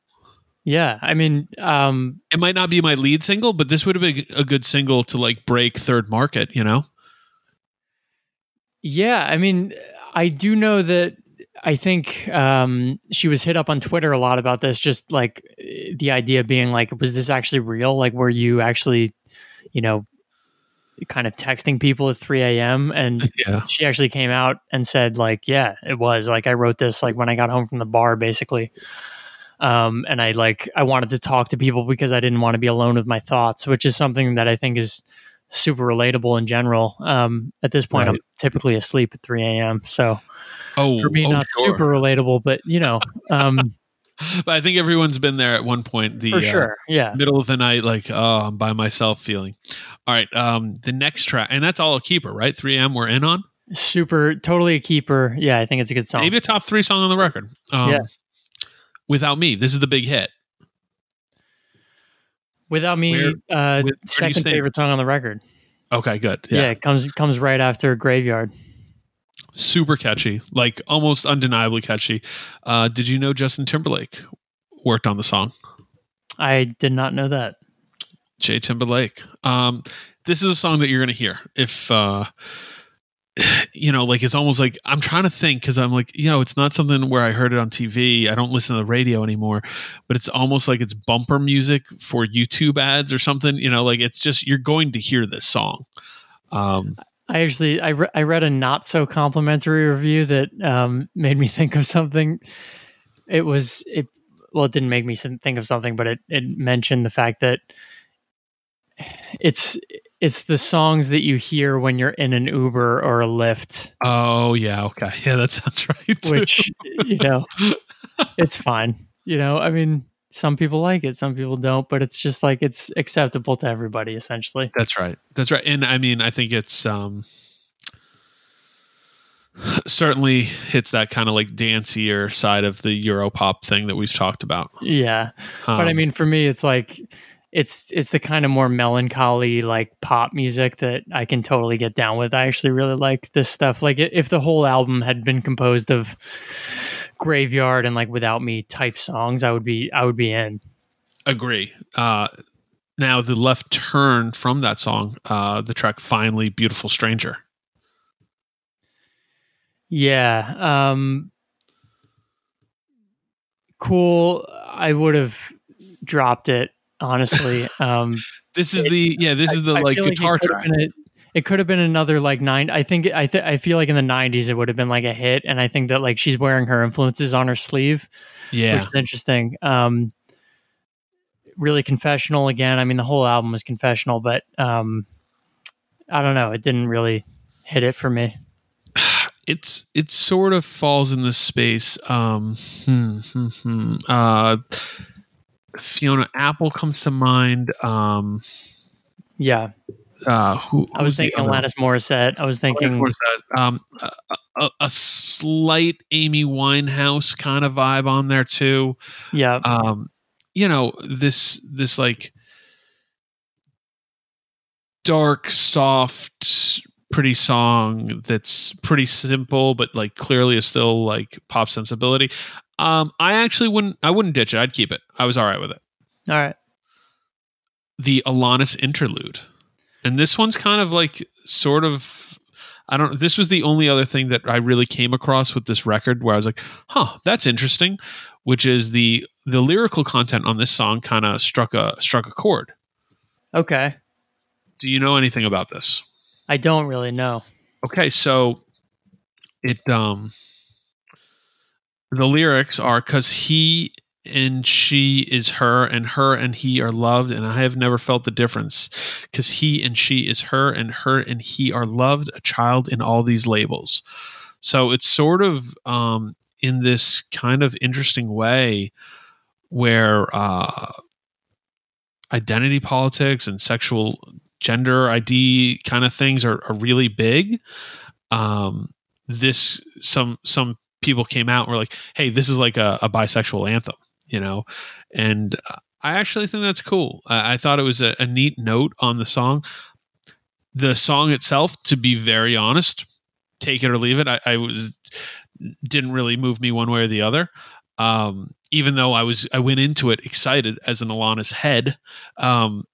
yeah i mean um it might not be my lead single but this would have been a good single to like break third market you know Yeah, I mean, I do know that I think um, she was hit up on Twitter a lot about this. Just like the idea being like, was this actually real? Like, were you actually, you know, kind of texting people at 3 a.m. And yeah she actually came out and said, like, yeah, it was. Like, I wrote this like when I got home from the bar, basically. Um, and I like I wanted to talk to people because I didn't want to be alone with my thoughts, which is something that I think is super relatable in general. Um, at this point, I'm typically asleep at 3 a.m. So oh for me, oh, not sure. super relatable, but you know, um, but i think everyone's been there at one point the for uh, sure. Yeah. middle of the night like oh i'm by myself feeling all right um the next track and that's all a keeper right 3M, we're in on Super, totally a keeper. Yeah, I think it's a good song. maybe a top three song on the record um Yeah. without me this is the big hit Without me, Where- uh, where you second favorite song on the record. okay good Yeah. yeah, it comes comes right after Graveyard. Super catchy like almost undeniably catchy uh did you know justin timberlake worked on the song I did not know that. Jay Timberlake. Um, this is a song that you're going to hear if, uh, you know, like it's almost like I'm trying to think because I'm like, you know, it's not something where I heard it on TV. I don't listen to the radio anymore, but it's almost like it's bumper music for YouTube ads or something. You know, like it's just you're going to hear this song. Um, I actually I, re- I read a not so complimentary review that um, made me think of something. It was it well, it didn't make me think of something, but it it mentioned the fact that it's it's the songs that you hear when you're in an Uber or a Lyft, oh yeah, okay, yeah, that sounds right. too. which you know it's fine. You know, I mean, some people like it, some people don't, but it's just like it's acceptable to everybody essentially. That's right. That's right. And I mean, I think it's um certainly hits that kind of like dancier side of the Europop thing that we've talked about. Yeah. but I Um, mean, for me, it's like it's it's the kind of more melancholy like pop music that I can totally get down with. I actually really like this stuff. Like if the whole album had been composed of graveyard and like without me type songs, I would be I would be in. agree. Uh now the left turn from that song, uh the track finally beautiful stranger. Yeah. Um cool. I would have dropped it honestly. Um This is It- the yeah, this is the I like guitar it could have track. been it could have been another like nine. I think I th- I feel like in the '90s it would have been like a hit, and I think that like she's wearing her influences on her sleeve, Yeah. which is interesting. Um, really confessional again. I mean, the whole album was confessional, but um, I don't know. It didn't really hit it for me. it's it sort of falls in this space. Um, hmm, hmm, hmm. Uh, Fiona Apple comes to mind. Um, Yeah, uh, who I was who's thinking other- Alanis Morissette. I was thinking, Morissette. Um, a, a, a slight Amy Winehouse kind of vibe on there too. yeah, Um, you know this this like dark, soft, pretty song that's pretty simple, but like clearly is still like pop sensibility. Um, I actually wouldn't. I wouldn't ditch it. I'd keep it. I was all right with it. All right. The Alanis interlude, and this one's kind of like sort of. I don't. This was the only other thing that I really came across with this record where I was like, "Huh, that's interesting." Which is the the lyrical content on this song kind of struck a struck a chord. Okay. Do you know anything about this? I don't really know. Okay, so it um the lyrics are cuz he and she is her and her and he are loved and I have never felt the difference cuz he and she is her and her and he are loved a child in all these labels. So it's sort of um in this kind of interesting way where uh identity politics and sexual gender ID kind of things are, are really big. Um, this some some people came out and were like, "Hey, this is like a, a bisexual anthem," you know, and I actually think that's cool. I, I thought it was a, a neat note on the song. The song itself, to be very honest, take it or leave it. I, I was didn't really move me one way or the other. Um, even though I was I went into it excited as an Alanis head. Um,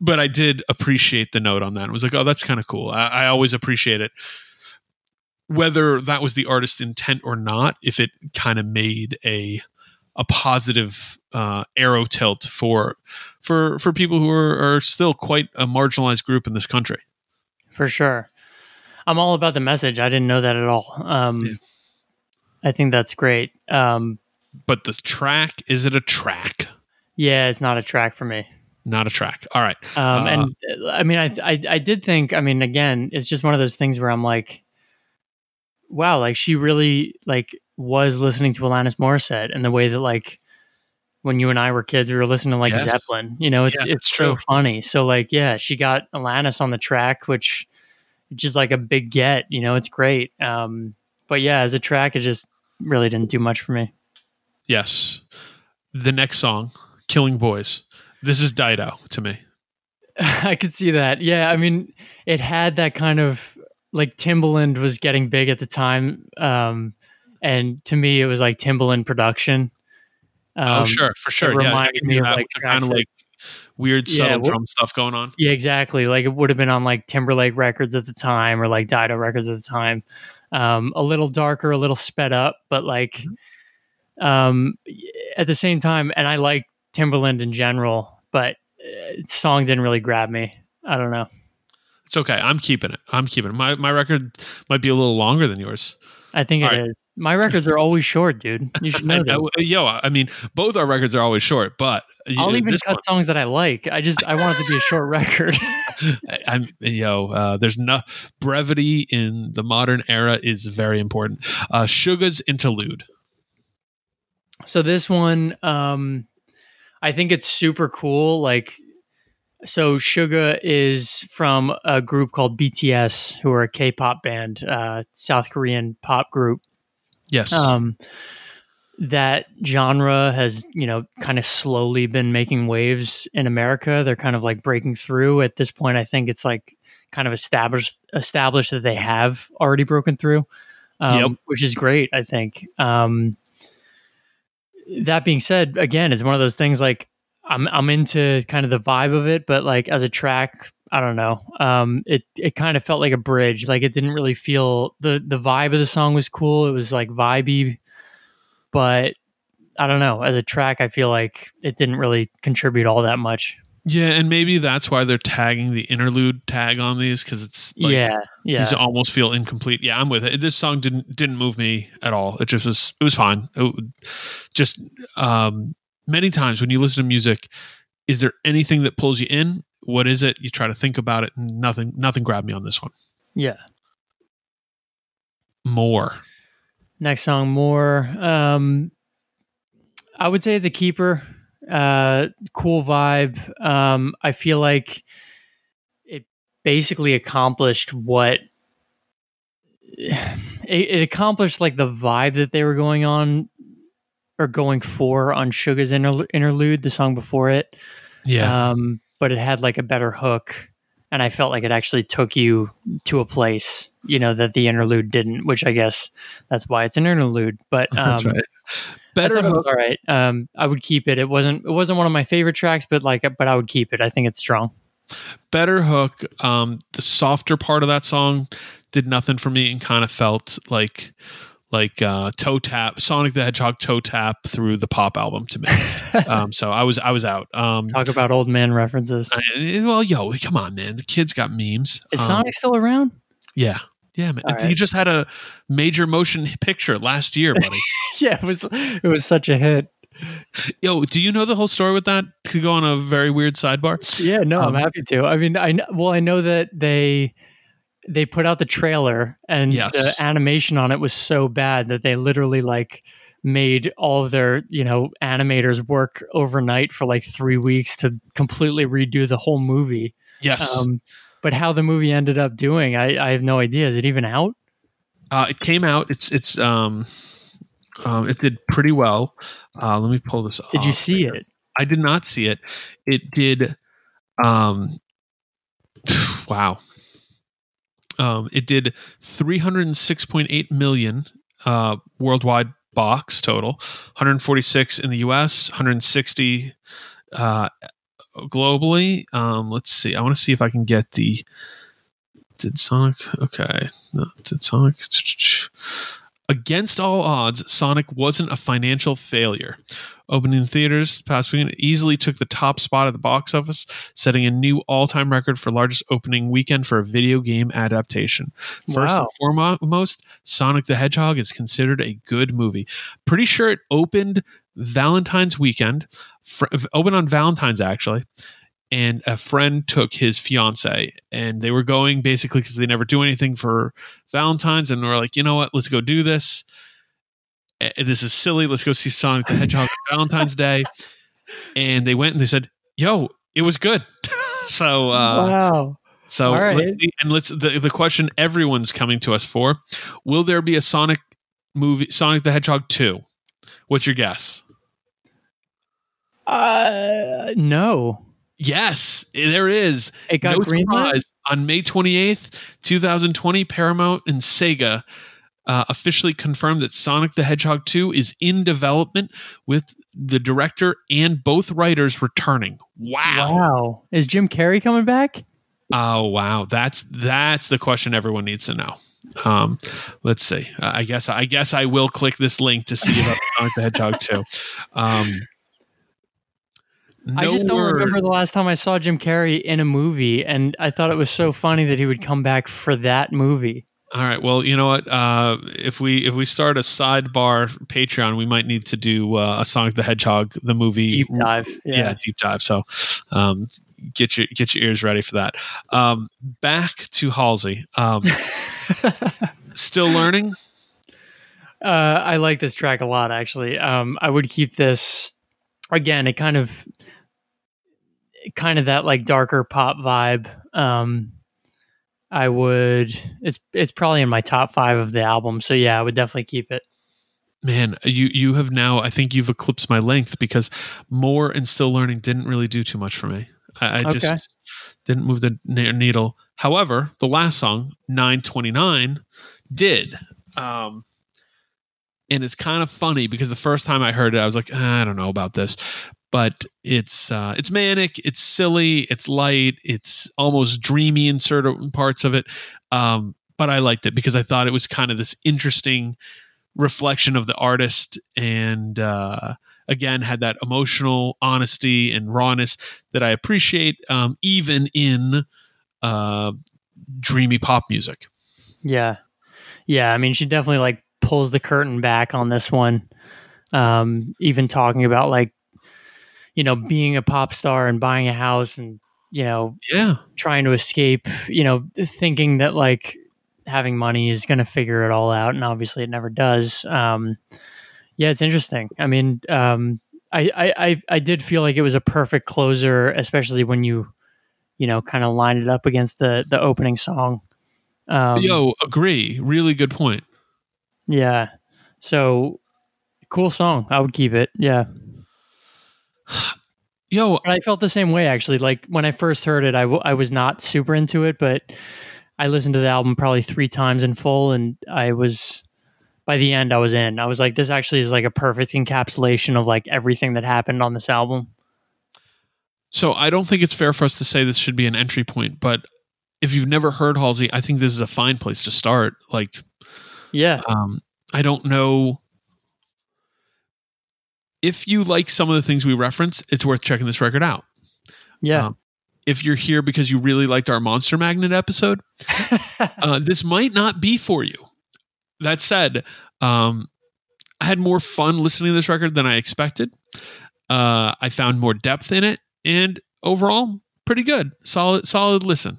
but I did appreciate the note on that. It was like, oh, that's kind of cool. I, I, always appreciate it, whether that was the artist's intent or not. If it kind of made a a positive uh, arrow tilt for for for people who are, are still quite a marginalized group in this country. For sure, I'm all about the message. I didn't know that at all. Um, yeah. I think that's great. Um, but the track is it a track? Yeah, it's not a track for me not a track. All right. Um, uh, and I mean, I, I, I did think. I mean, again, it's just one of those things where I'm like, wow, like she really like was listening to Alanis Morissette and the way that like when you and I were kids, we were listening to like yes. Zeppelin. You know, it's yeah, it's so funny. So like, yeah, she got Alanis on the track, which just like a big get. You know, it's great. Um, but yeah, as a track, it just really didn't do much for me. Yes. The next song, "Killing Boys." This is Dido to me. I could see that. Yeah, I mean, it had that kind of like Timbaland was getting big at the time, um, and to me, it was like Timbaland production. Oh, um, oh, sure, for sure. It reminded yeah, me of like kind of like weird subtle yeah, drum stuff going on. Yeah, exactly. Like it would have been on like Timberlake records at the time, or like Dido records at the time. Um, a little darker, a little sped up, but like mm-hmm. um, at the same time, and I like Timbaland in general, but uh, song didn't really grab me. I don't know. It's okay. I'm keeping it. I'm keeping it. My my record might be a little longer than yours. I think All it right. is. My records are always short, dude. You should know that. Yo, I mean, both our records are always short, but I'll even cut one. songs that I like. I just I want it to be a short record. I'm yo. Uh, there's no brevity in the modern era is very important. Uh, Suga's interlude. So this one, um, I think it's super cool. Like, so Suga is from a group called BTS, who are a K-pop band, uh, South Korean pop group. Yes. Um, that genre has, you know, kind of slowly been making waves in America. They're kind of like breaking through at this point. I think it's like kind of established established that they have already broken through, um, yep. which is great. I think. Um, that being said, again, it's one of those things like I'm I'm into kind of the vibe of it, but like as a track, I don't know. Um, it it kind of felt like a bridge. Like it didn't really feel the the vibe of the song was cool. It was like vibey, but I don't know. As a track, I feel like it didn't really contribute all that much. Yeah, and maybe that's why they're tagging the interlude tag on these because it's like, yeah, yeah, these almost feel incomplete. Yeah, I'm with it. This song didn't didn't move me at all. It just was it was fine. It, just um, many times when you listen to music, is there anything that pulls you in? What is it? You try to think about it, and nothing nothing grabbed me on this one. Yeah, more. Next song, more. Um, I would say it's a keeper uh, cool vibe. Um, I feel like it basically accomplished what it, it, accomplished, like the vibe that they were going on or going for on Suga's inter- interlude, the song before it. Yeah. Um, but it had like a better hook and I felt like it actually took you to a place, you know, that the interlude didn't. Which I guess that's why it's an interlude. But um, right. Better thought it was hook. all right. Um, I would keep it. It wasn't it wasn't one of my favorite tracks, but like, but I would keep it. I think it's strong. better hook um the softer part of that song did nothing for me and kind of felt like like uh toe tap sonic the hedgehog toe tap through the pop album to me. Um so i was i was out. Um Talk about old man references. I- well yo come on man. The kid's got memes. Is Um, Sonic still around? yeah. Yeah man. All he just had a major motion picture last year buddy. Yeah, it was it was such a hit. yo do you know the whole story with that? Could go on a very weird sidebar. Yeah, no, Um, I'm happy to. I mean, I kn- well, I know that they they put out the trailer and Yes. the animation on it was so bad that they literally like made all their you know animators work overnight for like three weeks to completely redo the whole movie. yes Um, but how the movie ended up doing, I, I have no idea. Is it even out? Uh, it came out. It's it's um, um, it did pretty well. Uh, let me pull this. Did you see here. it? I did not see it. It did. Um, wow. Um, it did three hundred and six point eight million uh, worldwide box total, one hundred forty six in the U.S., one hundred sixty uh, globally. Um, let's see. I want to see if I can get the. Did Sonic? Okay, no, did Sonic? Against all odds, Sonic wasn't a financial failure. Opening in theaters past weekend, easily took the top spot at the box office, setting a new all-time record for largest opening weekend for a video game adaptation. First Wow. and foremost, Sonic the Hedgehog is considered a good movie. Pretty sure it opened Valentine's weekend, fr- opened on Valentine's actually, and a friend took his fiance, and they were going basically because they never do anything for Valentine's, and we're like, you know what, let's go do this. This is silly. Let's go see Sonic the Hedgehog on Valentine's Day. And they went and they said, "Yo, it was good." so, uh, wow. so right. let's see, and let's the the question everyone's coming to us for: Will there be a Sonic movie, Sonic the Hedgehog two? What's your guess? Uh, no. Yes, there is. It got no surprise. On May 28th, 2020, Paramount and Sega uh, officially confirmed that Sonic the Hedgehog 2 is in development with the director and both writers returning. Wow. Wow. Is Jim Carrey coming back? Oh wow, that's that's the question everyone needs to know. Um, let's see. Uh, I guess I guess I will click this link to see about Sonic the Hedgehog 2. Um, I just don't word- remember the last time I saw Jim Carrey in a movie, and I thought it was so funny that he would come back for that movie. All right. Well, you know what? Uh, if we if we start a sidebar Patreon, we might need to do uh, a Sonic the Hedgehog the movie Deep dive. Yeah. Yeah. deep dive. So um, get your get your ears ready for that. Um, back to Halsey. Um, still learning. Uh, I like this track a lot, actually. Um, I would keep this again. It kind of, kind of that like darker pop vibe. Um, I would. It's it's probably in my top five of the album. So yeah, I would definitely keep it. Man, you you have now. I think you've eclipsed my length because more and still learning didn't really do too much for me. I, I Okay. just didn't move the needle. However, the last song, nine twenty nine, did. Um, and it's kind of funny because the first time I heard it, I was like, "Ah, I don't know about this, but it's uh, it's manic, it's silly, it's light, it's almost dreamy in certain parts of it. Um, but I liked it because I thought it was kind of this interesting reflection of the artist and uh, again had that emotional honesty and rawness that I appreciate um, even in uh, dreamy pop music. Yeah, yeah. I mean, she definitely like pulls the curtain back on this one. Um, even talking about like, you know, being a pop star and buying a house and you know Yeah, trying to escape. You know, thinking that like having money is going to figure it all out, and obviously it never does. Um, yeah, it's interesting. I mean, um, I, I I I did feel like it was a perfect closer, especially when you you know kind of lined it up against the the opening song. Um, yo, agree. Really good point. Yeah. So cool song. I would keep it. Yeah. Yo, But I felt the same way actually. Like when I first heard it, I, w- I was not super into it, but I listened to the album probably three times in full, and I was by the end I was in. I was like, this actually is like a perfect encapsulation of like everything that happened on this album. so I don't think it's fair for us to say this should be an entry point, but if you've never heard Halsey, I think this is a fine place to start. Like, Yeah, um, I don't know if you like some of the things we reference. It's worth checking this record out. yeah, Um, if you're here because you really liked our Monster Magnet episode, uh, this might not be for you. That said, um, I had more fun listening to this record than I expected. Uh, I found more depth in it, and overall, pretty good. Solid, solid listen.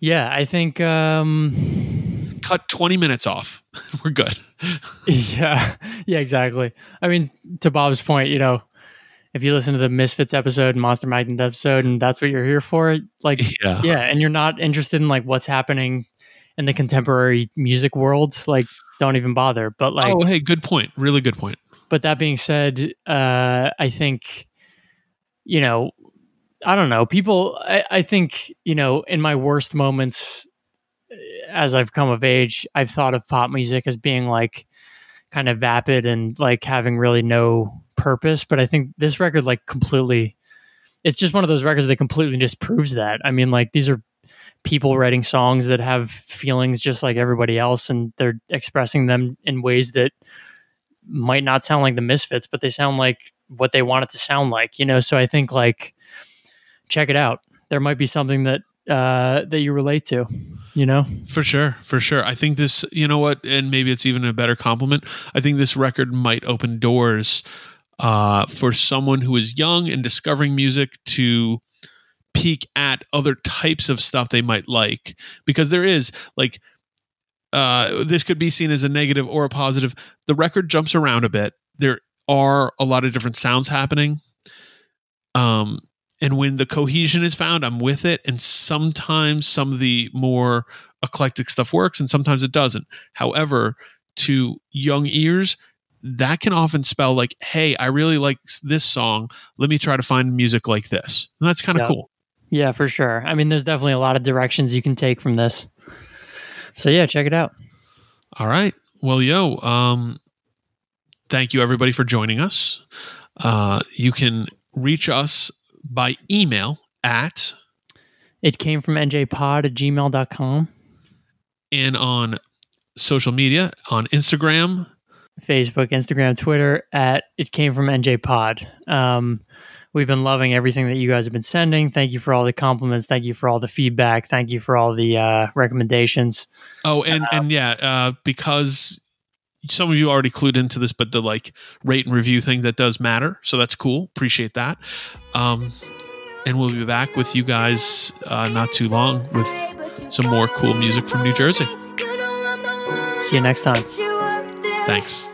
yeah. I think. um Cut 20 minutes off. We're good. Yeah, yeah, exactly. I mean, to Bob's point, you know, if you listen to the Misfits episode and Monster Magnet episode, and that's what you're here for, like, Yeah. yeah, and you're not interested in like what's happening in the contemporary music world, like, don't even bother. But like, oh, hey, good point. Really good point. but that being said, uh, I think, you know, I don't know. People, I, I think, you know, in my worst moments, as I've come of age, I've thought of pop music as being like kind of vapid and like having really no purpose. But I think this record, like, completely, it's just one of those records that completely disproves that. I mean, like, these are people writing songs that have feelings just like everybody else, and they're expressing them in ways that might not sound like the Misfits, but they sound like what they want it to sound like, you know. So I think like check it out. There might be something that uh, that you relate to, you know. For sure, for sure. I think this, you know what, and maybe it's even a better compliment. I think this record might open doors uh, for someone who is young and discovering music to peek at other types of stuff they might like because there is like uh, this could be seen as a negative or a positive. The record jumps around a bit. There are a lot of different sounds happening. Um, and when the cohesion is found, I'm with it. And sometimes some of the more eclectic stuff works, and sometimes it doesn't. However, to young ears, that can often spell like, "Hey, I really like this song. Let me try to find music like this." And that's kind of Yeah. cool. Yeah, for sure. I mean, there's definitely a lot of directions you can take from this. So yeah, check it out. All right. Well, yo, um, thank you everybody for joining us. Uh, you can reach us by email at It came from njpod at gmail.com, and on social media on Instagram. Facebook, Instagram, Twitter at it came from njpod. Um, we've been loving everything that you guys have been sending. Thank you for all the compliments. Thank you for all the feedback. Thank you for all the uh, recommendations. Oh, and and yeah, uh, because some of you already clued into this, but the like rate and review thing that does matter, so that's cool. Appreciate that. Um, and we'll be back with you guys uh, not too long with some more cool music from New Jersey. See you next time. Thanks.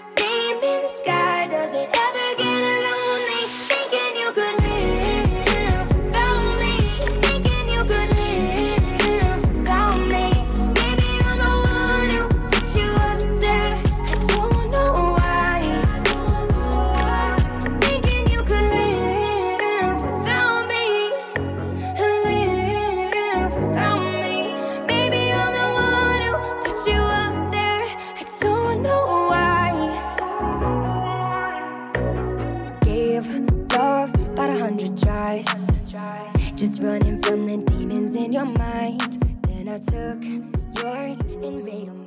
Just running from the demons in your mind. Then I took yours and made 'em mine.